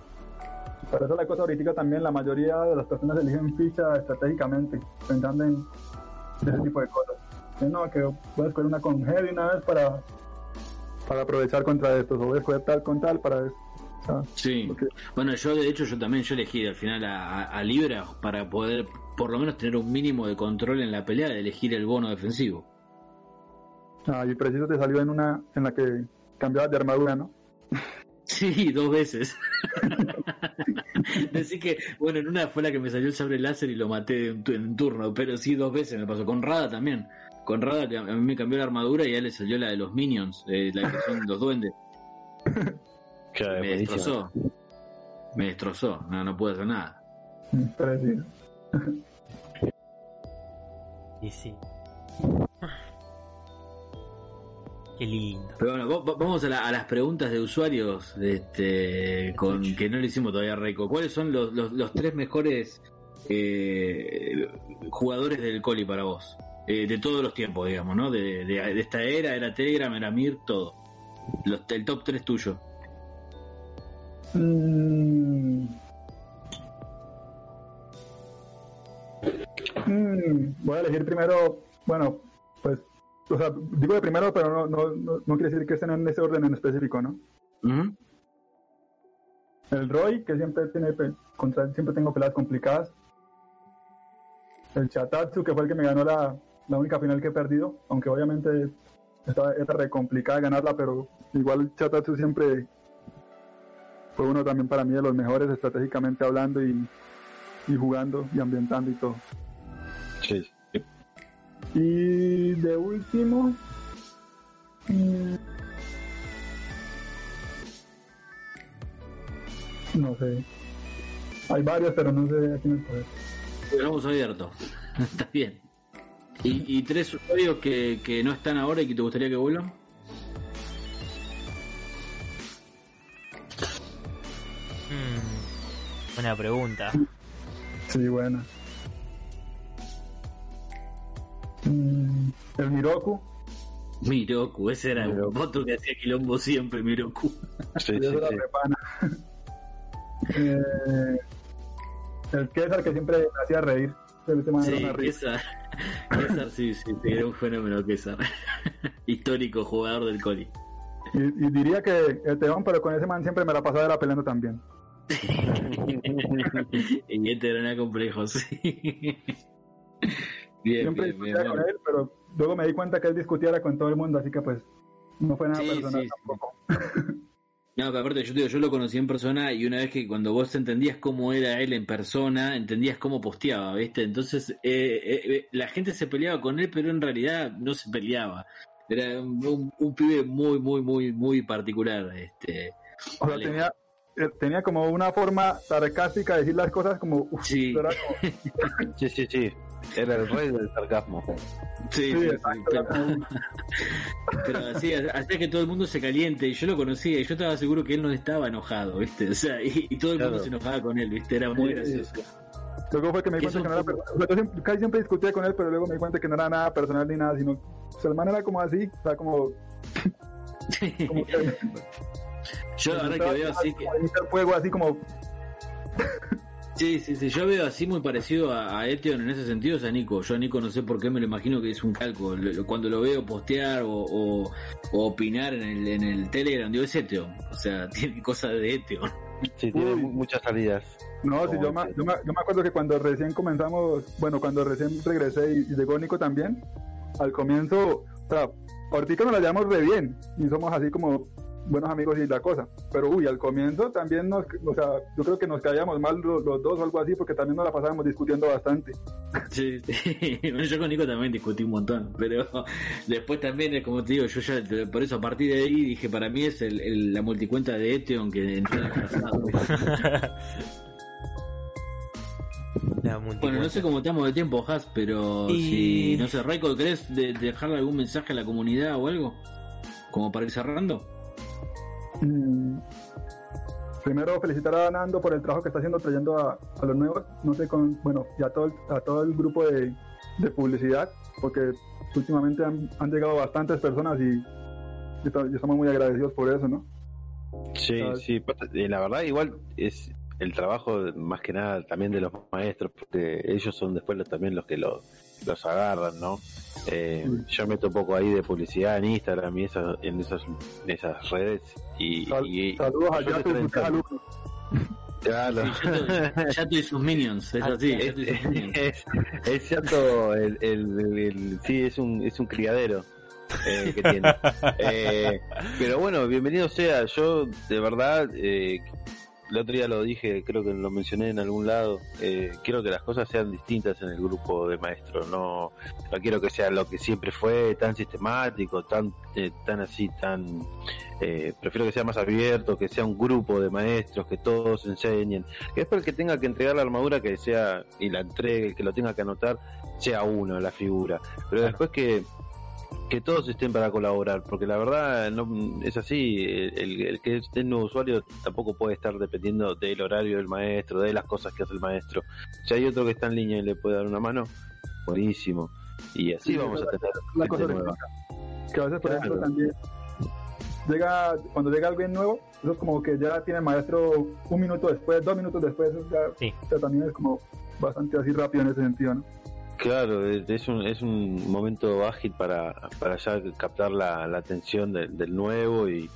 Por eso la cosa ahorita también, la mayoría de las personas eligen ficha estratégicamente, pensando en ese tipo de cosas. Que No, que voy a escoger una con heavy una vez para, para aprovechar contra estos, o voy a escoger tal con tal para eso. O sea, Sí. Bueno, yo de hecho yo también yo elegí al final a Libra para poder por lo menos tener un mínimo de control en la pelea de elegir el bono defensivo. ah, y preciso te salió en una en la que cambiabas de armadura, ¿no? Sí, dos veces. Así que, bueno, en una fue la que me salió el sable láser y lo maté en, tu- en un turno, pero sí, dos veces me pasó. Con Rada también. Con Rada que a mí me cambió la armadura y a él le salió la de los minions, eh, la que son los duendes. Me buenísimo. destrozó. Me destrozó, no, no pude hacer nada. Preciso. Y sí. Qué lindo. Pero bueno, va- va- vamos a, la- a las preguntas de usuarios este, con que no le hicimos todavía a Reiko. ¿Cuáles son los, los, los tres mejores eh, jugadores del Coli para vos? Eh, de todos los tiempos, digamos, ¿no? De, de- de esta era, era Telegram, era Mir, todo. Los- el top 3 tuyo. Mm. Mm, voy a elegir primero, bueno, pues, o sea, digo de primero, pero no, no, no, no quiere decir que estén en ese orden en específico, ¿no? El Roy, que siempre tiene contra siempre tengo peladas complicadas. El Chatatsu, que fue el que me ganó la, la única final que he perdido, aunque obviamente estaba, era re complicada ganarla, pero igual Chatatsu siempre fue uno también para mí de los mejores estratégicamente hablando y, y jugando y ambientando y todo. Y de último. mm, No sé. Hay varios, pero no sé a quién escoger. Lo hemos abierto. Está bien. ¿Y, y tres usuarios que, que no están ahora y que te gustaría que vuelvan? Mm, buena pregunta. Sí, buena. Mm, el Miroku. Miroku, ese era Miroku. otro que hacía quilombo siempre, Miroku. Sí, sí, eso era sí. Eh, el César que siempre me hacía reír. Man era Sí, una risa. César. César, sí, sí, era un fenómeno César. Histórico jugador del Coli. Y, y diría que el Teón, pero con ese man siempre me la pasaba era peleando también. y este era nada complejo, sí. Bien, Siempre bien, bien, discutía con él, pero luego me di cuenta que él discutiera con todo el mundo, así que pues no fue nada Sí, personal sí, sí. tampoco. No, pero aparte yo digo, yo lo conocí en persona y una vez que cuando vos entendías cómo era él en persona, entendías cómo posteaba, ¿viste? Entonces eh, eh, eh, la gente se peleaba con él, pero en realidad no se peleaba. Era un, un- un pibe muy, muy, muy, muy particular. Este, O sea, tenía, eh, tenía como una forma sarcástica de decir las cosas como... uf, Sí. como- Sí, sí, sí. Era el rey del sarcasmo. sí, sí, sí, pero- Pero sí, hacía que todo el mundo se caliente y yo lo conocía y yo estaba seguro que él no estaba enojado, ¿viste? O sea, y, y todo el mundo Claro. se enojaba con él, ¿viste? Era muy Sí, gracioso. Luego fue que me di cuenta que no era personal. Casi siempre discutía con él, pero luego me di cuenta que no era nada personal ni nada, sino... O sea, el man era como así, o sea, como... como que, Yo la verdad que veo así que... fuego, así como... Sí, sí, sí, yo veo así muy parecido a, a Etion en ese sentido, es a Nico. Yo a Nico no sé por qué me lo imagino que es un calco. Cuando lo veo postear o, o- o opinar en el, en el Telegram, digo, es Etion. O sea, tiene cosas de Etion. Sí, tiene Uy. muchas salidas. No, sí, yo, me, yo, me, yo me acuerdo que cuando recién comenzamos, bueno, cuando recién regresé y, y llegó Nico también, al comienzo, o sea, ahorita nos la llevamos re bien y somos así como buenos amigos y la cosa, pero uy, al comienzo también nos, o sea, yo creo que nos caíamos mal los, los dos o algo así porque también nos la pasábamos discutiendo bastante. Sí, Yo con Nico también discutí un montón, pero después también, es como te digo, yo ya, por eso a partir de ahí dije, para mí es el, el- la multicuenta de Etion que entró en el pasado. La Bueno, no sé cómo estamos de tiempo, Has, pero Y- si, no sé, Raiko, ¿querés de- dejarle algún mensaje a la comunidad o algo? Como para ir cerrando. Mm, Primero felicitar a Nando por el trabajo que está haciendo trayendo a, a los nuevos, no sé, con, bueno, y a todo el, a todo el grupo de, de publicidad, porque últimamente han, han llegado bastantes personas y, y to- y estamos muy agradecidos por eso, ¿no? Sí, Ah, sí, eh, la verdad igual es el trabajo más que nada también de los maestros, porque ellos son después los, también los que lo- los agarran, ¿no? Eh. Yo meto un poco ahí de publicidad en Instagram y esas, en, esas, en esas redes y, Sal- y- saludos a yo Yato y. Claro. Sí, Yato, Yato y sus minions, es así, Yato sus minions. es, es cierto, el, el- el- el- sí, es un, es un criadero eh, que tiene. Eh, pero bueno, bienvenido sea. Yo, de verdad, eh, el otro día lo dije, creo que lo mencioné en algún lado. eh, quiero que las cosas sean distintas en el grupo de maestros. No, no quiero que sea lo que siempre fue, tan sistemático, tan, eh, tan así, tan. eh, prefiero que sea más abierto, que sea un grupo de maestros, que todos enseñen. Que después el que tenga que entregar la armadura, que sea y la entregue, el que lo tenga que anotar, sea uno, la figura. Pero Claro. después que que todos estén para colaborar, porque la verdad no es así, el, el que es nuevo usuario tampoco puede estar dependiendo del horario del maestro, de las cosas que hace el maestro. Si hay otro que está en línea y le puede dar una mano, buenísimo. Y así Sí, vamos a tener La cosa nueva. orgánica. Que a veces, por Claro. ejemplo, también llega, cuando llega alguien nuevo, eso es como que ya tiene el maestro un minuto después, dos minutos después, eso ya, Sí. o sea, también es como bastante así rápido en ese sentido, ¿no? Claro, es un, es un momento ágil para, para ya captar la, la atención del, del nuevo y,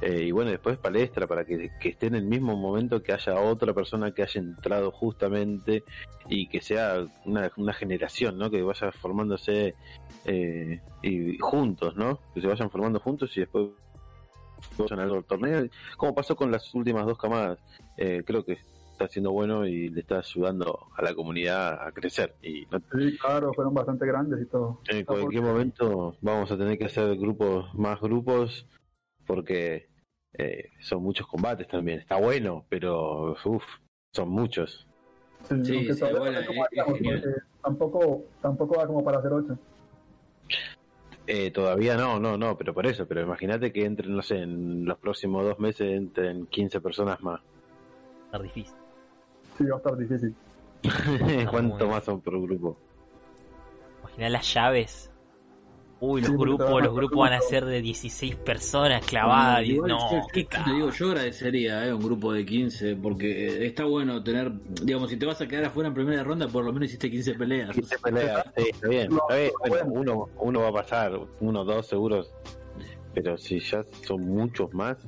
eh, y bueno, después palestra para que, que esté en el mismo momento que haya otra persona que haya entrado justamente y que sea una, una generación, ¿no? Que vaya formándose eh, y juntos, ¿no? Que se vayan formando juntos y después vayan al torneo, como pasó con las últimas dos camadas. Eh, creo que está siendo bueno y le está ayudando a la comunidad a crecer y no Sí, claro, fueron bastante grandes y todo. en cualquier momento vamos a tener que hacer grupos, más grupos, porque eh, son muchos combates también. Está bueno, pero uf, son muchos. Sí, Sí, sí, bueno, es- tampoco, tampoco va como para hacer ocho. Eh, todavía no, no, no, pero por eso. Pero imagínate que entren, no sé, en los próximos dos meses entren 15 personas más. Está difícil. Sí, va a estar difícil. ¿Cuánto más son por grupo? imaginar las llaves. Uy, los Sí, grupos, van a los grupos van a ser de 16 personas clavadas. y- Igual, no, yo- qué te digo, yo agradecería eh, un grupo de 15 porque eh, está bueno tener, digamos, si te vas a quedar afuera en primera ronda, por lo menos hiciste 15 peleas. 15 peleas, sí, está bien. Está bien. Bueno, uno, uno va a pasar, uno, dos seguros. Pero si ya son muchos más,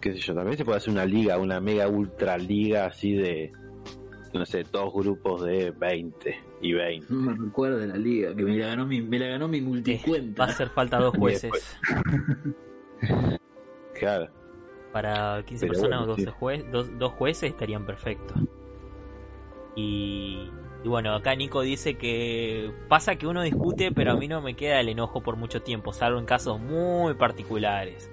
qué sé yo, también se puede hacer una liga, una mega ultra liga así de, no sé, dos grupos de 20 y 20. No me recuerdo de la liga, que me la ganó mi, me la ganó mi multicuenta. va a hacer falta dos jueces. Claro. Para 15 Pero personas bueno, o 12 sí. jue- dos, dos jueces estarían perfectos. Y, y bueno, acá Nico dice que pasa que uno discute, pero a mí no me queda el enojo por mucho tiempo, salvo en casos muy particulares.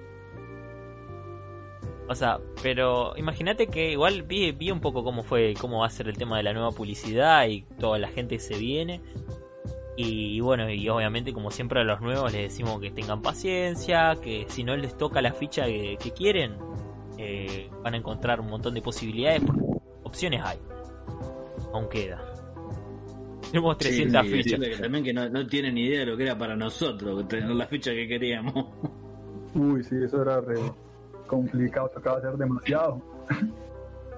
O sea, pero imagínate que igual vi, vi un poco cómo fue, cómo va a ser el tema de la nueva publicidad y toda la gente se viene. Y, bueno, y obviamente como siempre a los nuevos les decimos que tengan paciencia, que si no les toca la ficha que, que quieren, eh, van a encontrar un montón de posibilidades, porque opciones hay. Aún queda. Tenemos 300 Sí, sí, fichas. que también que no, no tienen idea de lo que era para nosotros tener la ficha que queríamos. Uy, sí, eso era re complicado, tocaba hacer demasiado.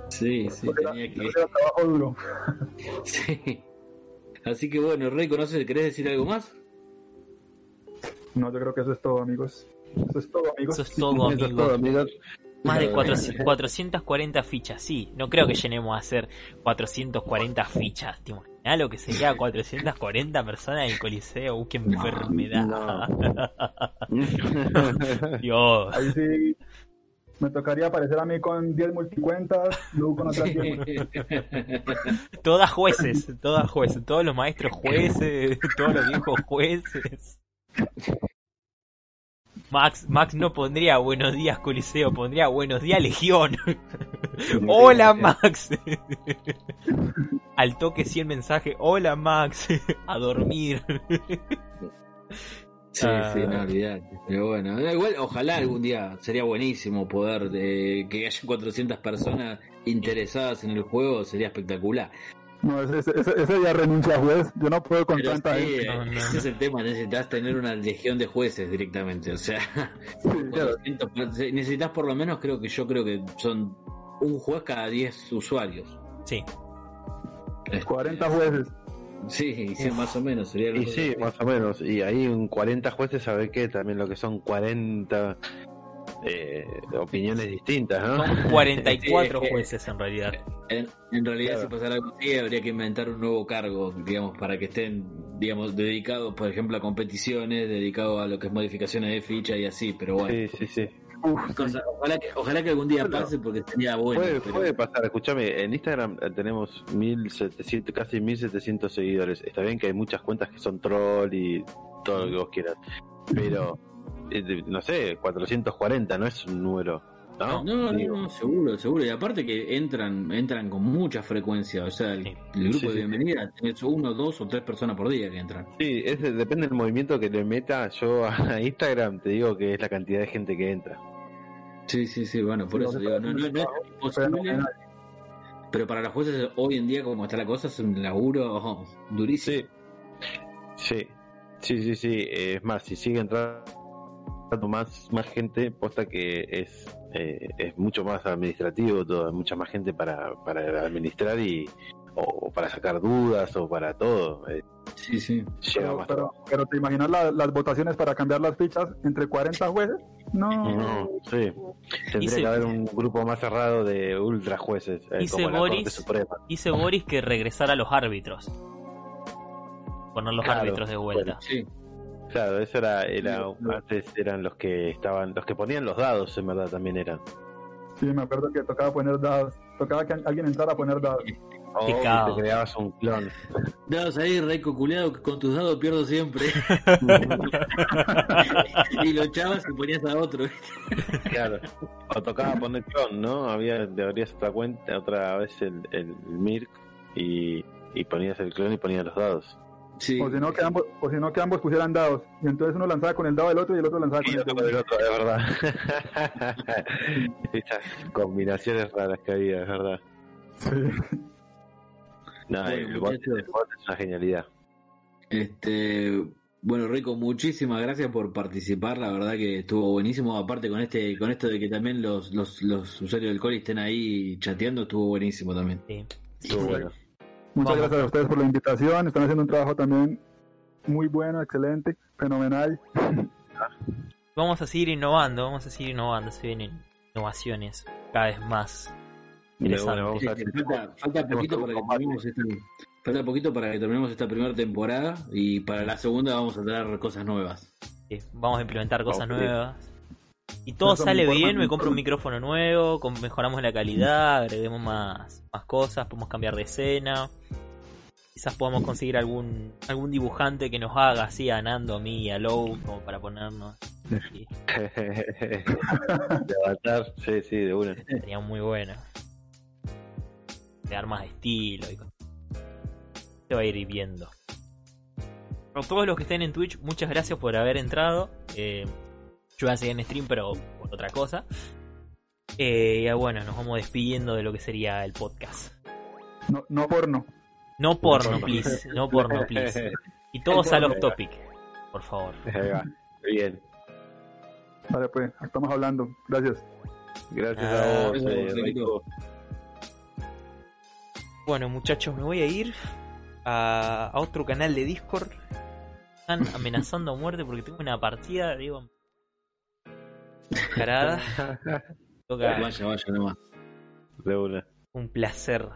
Sí, sí, era, tenía que... era trabajo duro. Sí. Así que bueno, Rey, ¿conoces? ¿Querés decir algo más? No, yo creo que eso es todo, amigos. Eso es todo, amigos. Eso es todo, Eso es amigos. todo, amigos. Más de Claro. 400 440 fichas, sí. No creo que lleguemos a hacer 440 fichas. ¿Te imaginas lo que sería 440 personas en el Coliseo? Uh, qué enfermedad. Dios. Ahí sí me tocaría aparecer a mí con 10 multicuentas, luego con otras 10 Todas jueces, todas jueces, todos los maestros jueces, todos los viejos jueces. Max, Max no pondría buenos días Coliseo, pondría buenos días Legión. Hola Max. Al toque 100 mensaje, hola Max, a dormir. Sí, Ah. sí, no olvidate. Pero bueno, igual, ojalá algún día sería buenísimo poder de, que haya 400 personas interesadas en el juego, sería espectacular. No, ese, ese, ese- ya renuncia juez. Yo no puedo con tanta sí, gente. No, no, ese no. es el tema, necesitas tener una legión de jueces directamente, o sea, Sí, claro. 400 necesitas por lo menos, creo que yo creo que son un juez cada 10 usuarios. Sí, 40 jueces. Sí, sí, más o menos sería Y sí, más o menos. Y ahí un 40 jueces, ¿sabe qué? También lo que son 40 eh, opiniones distintas, ¿no? son 44 Sí, es que- jueces en realidad. En, en realidad, Claro. si pasara algo así, habría que inventar un nuevo cargo, digamos, para que estén, digamos, dedicados, por ejemplo, a competiciones, dedicados a lo que es modificaciones de ficha y así, pero bueno. Sí, sí, sí. Cosa- ojalá, que, ojalá que algún día Bueno, pase porque sería bueno. puede, pero- puede pasar, escúchame, en Instagram eh, tenemos 1700, casi 1700 seguidores. Está bien que hay muchas cuentas que son troll y todo lo que vos quieras, pero eh, no sé, 440 no es un número. No, No, no, seguro, seguro. Y aparte que entran entran con mucha frecuencia. O sea, el, Sí. el grupo Sí, de sí. bienvenida es uno, dos o tres personas por día que entran. Sí, es, depende del movimiento que le meta yo a Instagram, te digo que es la cantidad de gente que entra. Sí, sí, sí, bueno, por eso digo, no, no, no es imposible, pero para los jueces hoy en día, como está la cosa, es un laburo oh, durísimo. Sí, sí, sí, sí, sí. Es más, si sigue entrando más, más gente, posta que es, eh, es mucho más administrativo, todo, mucha más gente para, para administrar y o para sacar dudas o para todo. eh, Sí, sí. Pero, pero, pero te imaginas la- las votaciones para cambiar las fichas entre 40 jueces? No. No, sí. Tendría que haber un grupo más cerrado de ultra jueces, eh, Dice como la Boris- Corte Suprema. Dice Boris que regresar a los árbitros. Poner los Claro, árbitros de vuelta. Sí, Claro, eso era, era Sí, antes eran los que estaban, los que ponían los dados, en verdad también eran. Sí, me acuerdo que tocaba poner dados. Tocaba que alguien entrara a poner dados. Oh, te creabas un clon. Dados ahí, rey cuculeado, que con tus dados pierdo siempre. y lo echabas y ponías a otro. Claro. O tocaba poner clon, ¿no? Había, te abrías otra cuenta, otra vez el, el Mirk y, y ponías el clon y ponías los dados. Sí. O si no, que ambos, o si no, que ambos pusieran dados. Y entonces uno lanzaba con el dado del otro y el otro lanzaba con el otro con el otro, es verdad. Esas combinaciones raras que había, es verdad. Sí. No, Bueno, el, bot, muchachos. el bot es una genialidad. Este, bueno, Rico, muchísimas gracias por participar. La verdad que estuvo buenísimo. Aparte con este, con esto de que también los, los, los usuarios del Coli estén ahí chateando, estuvo buenísimo también. Sí. Estuvo bueno. Muchas Vamos. gracias a ustedes por la invitación. Están haciendo un trabajo también muy bueno, excelente, fenomenal. Vamos a seguir innovando, vamos a seguir innovando. Se vienen innovaciones cada vez más Vamos a Falta, falta poquito para que terminemos esta, falta poquito para que terminemos esta primera temporada y para la segunda vamos a traer cosas nuevas. Sí, vamos a implementar cosas Vamos, nuevas. Y todo sale bien, me me compro un micrófono nuevo, mejoramos la calidad, agreguemos más, más cosas, podemos cambiar de escena. Quizás podamos conseguir algún algún dibujante que nos haga así a Nando, a mí y a Low, como para ponernos. Sí, de avatar, sí, sí, de una. sería muy bueno. Crear más estilo y cosas. Se va a ir viendo. A todos los que estén en Twitch, muchas gracias por haber entrado. Eh, yo voy a seguir en stream, pero por otra cosa. Eh, y bueno, nos vamos despidiendo de lo que sería el podcast. No, no porno. No porno, please. No porno, please. Y todos al off topic, por favor. Bien. Vale, pues, estamos hablando. Gracias. Gracias Ah, a vos, eso, eh. Bueno, muchachos, me voy a ir a, a otro canal de Discord. Están amenazando a muerte porque tengo una partida, digo. Carada. Toca Vaya, vaya nomás. De una. un placer.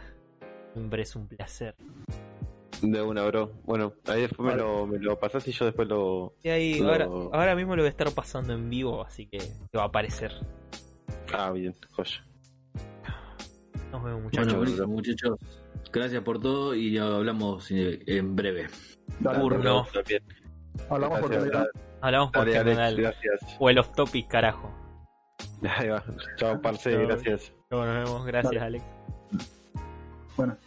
Siempre es un placer. De una, bro. Bueno, ahí después me lo, me lo pasás y yo después lo. Y ahí, Lo- ahora, ahora mismo lo voy a estar pasando en vivo, así que, que va a aparecer. Ah, bien, joya. Nos vemos, muchachos. Bueno, muchachos. Gracias por todo y ya hablamos en breve. Dale, Urno. También. Hablamos por Gracias, Telegram. Hablamos por Dale, este Alex, canal. gracias. O el off topic, carajo. Ahí va. Chao, parce, Chao. gracias. Nos vemos, gracias, Dale. Alex. Bueno.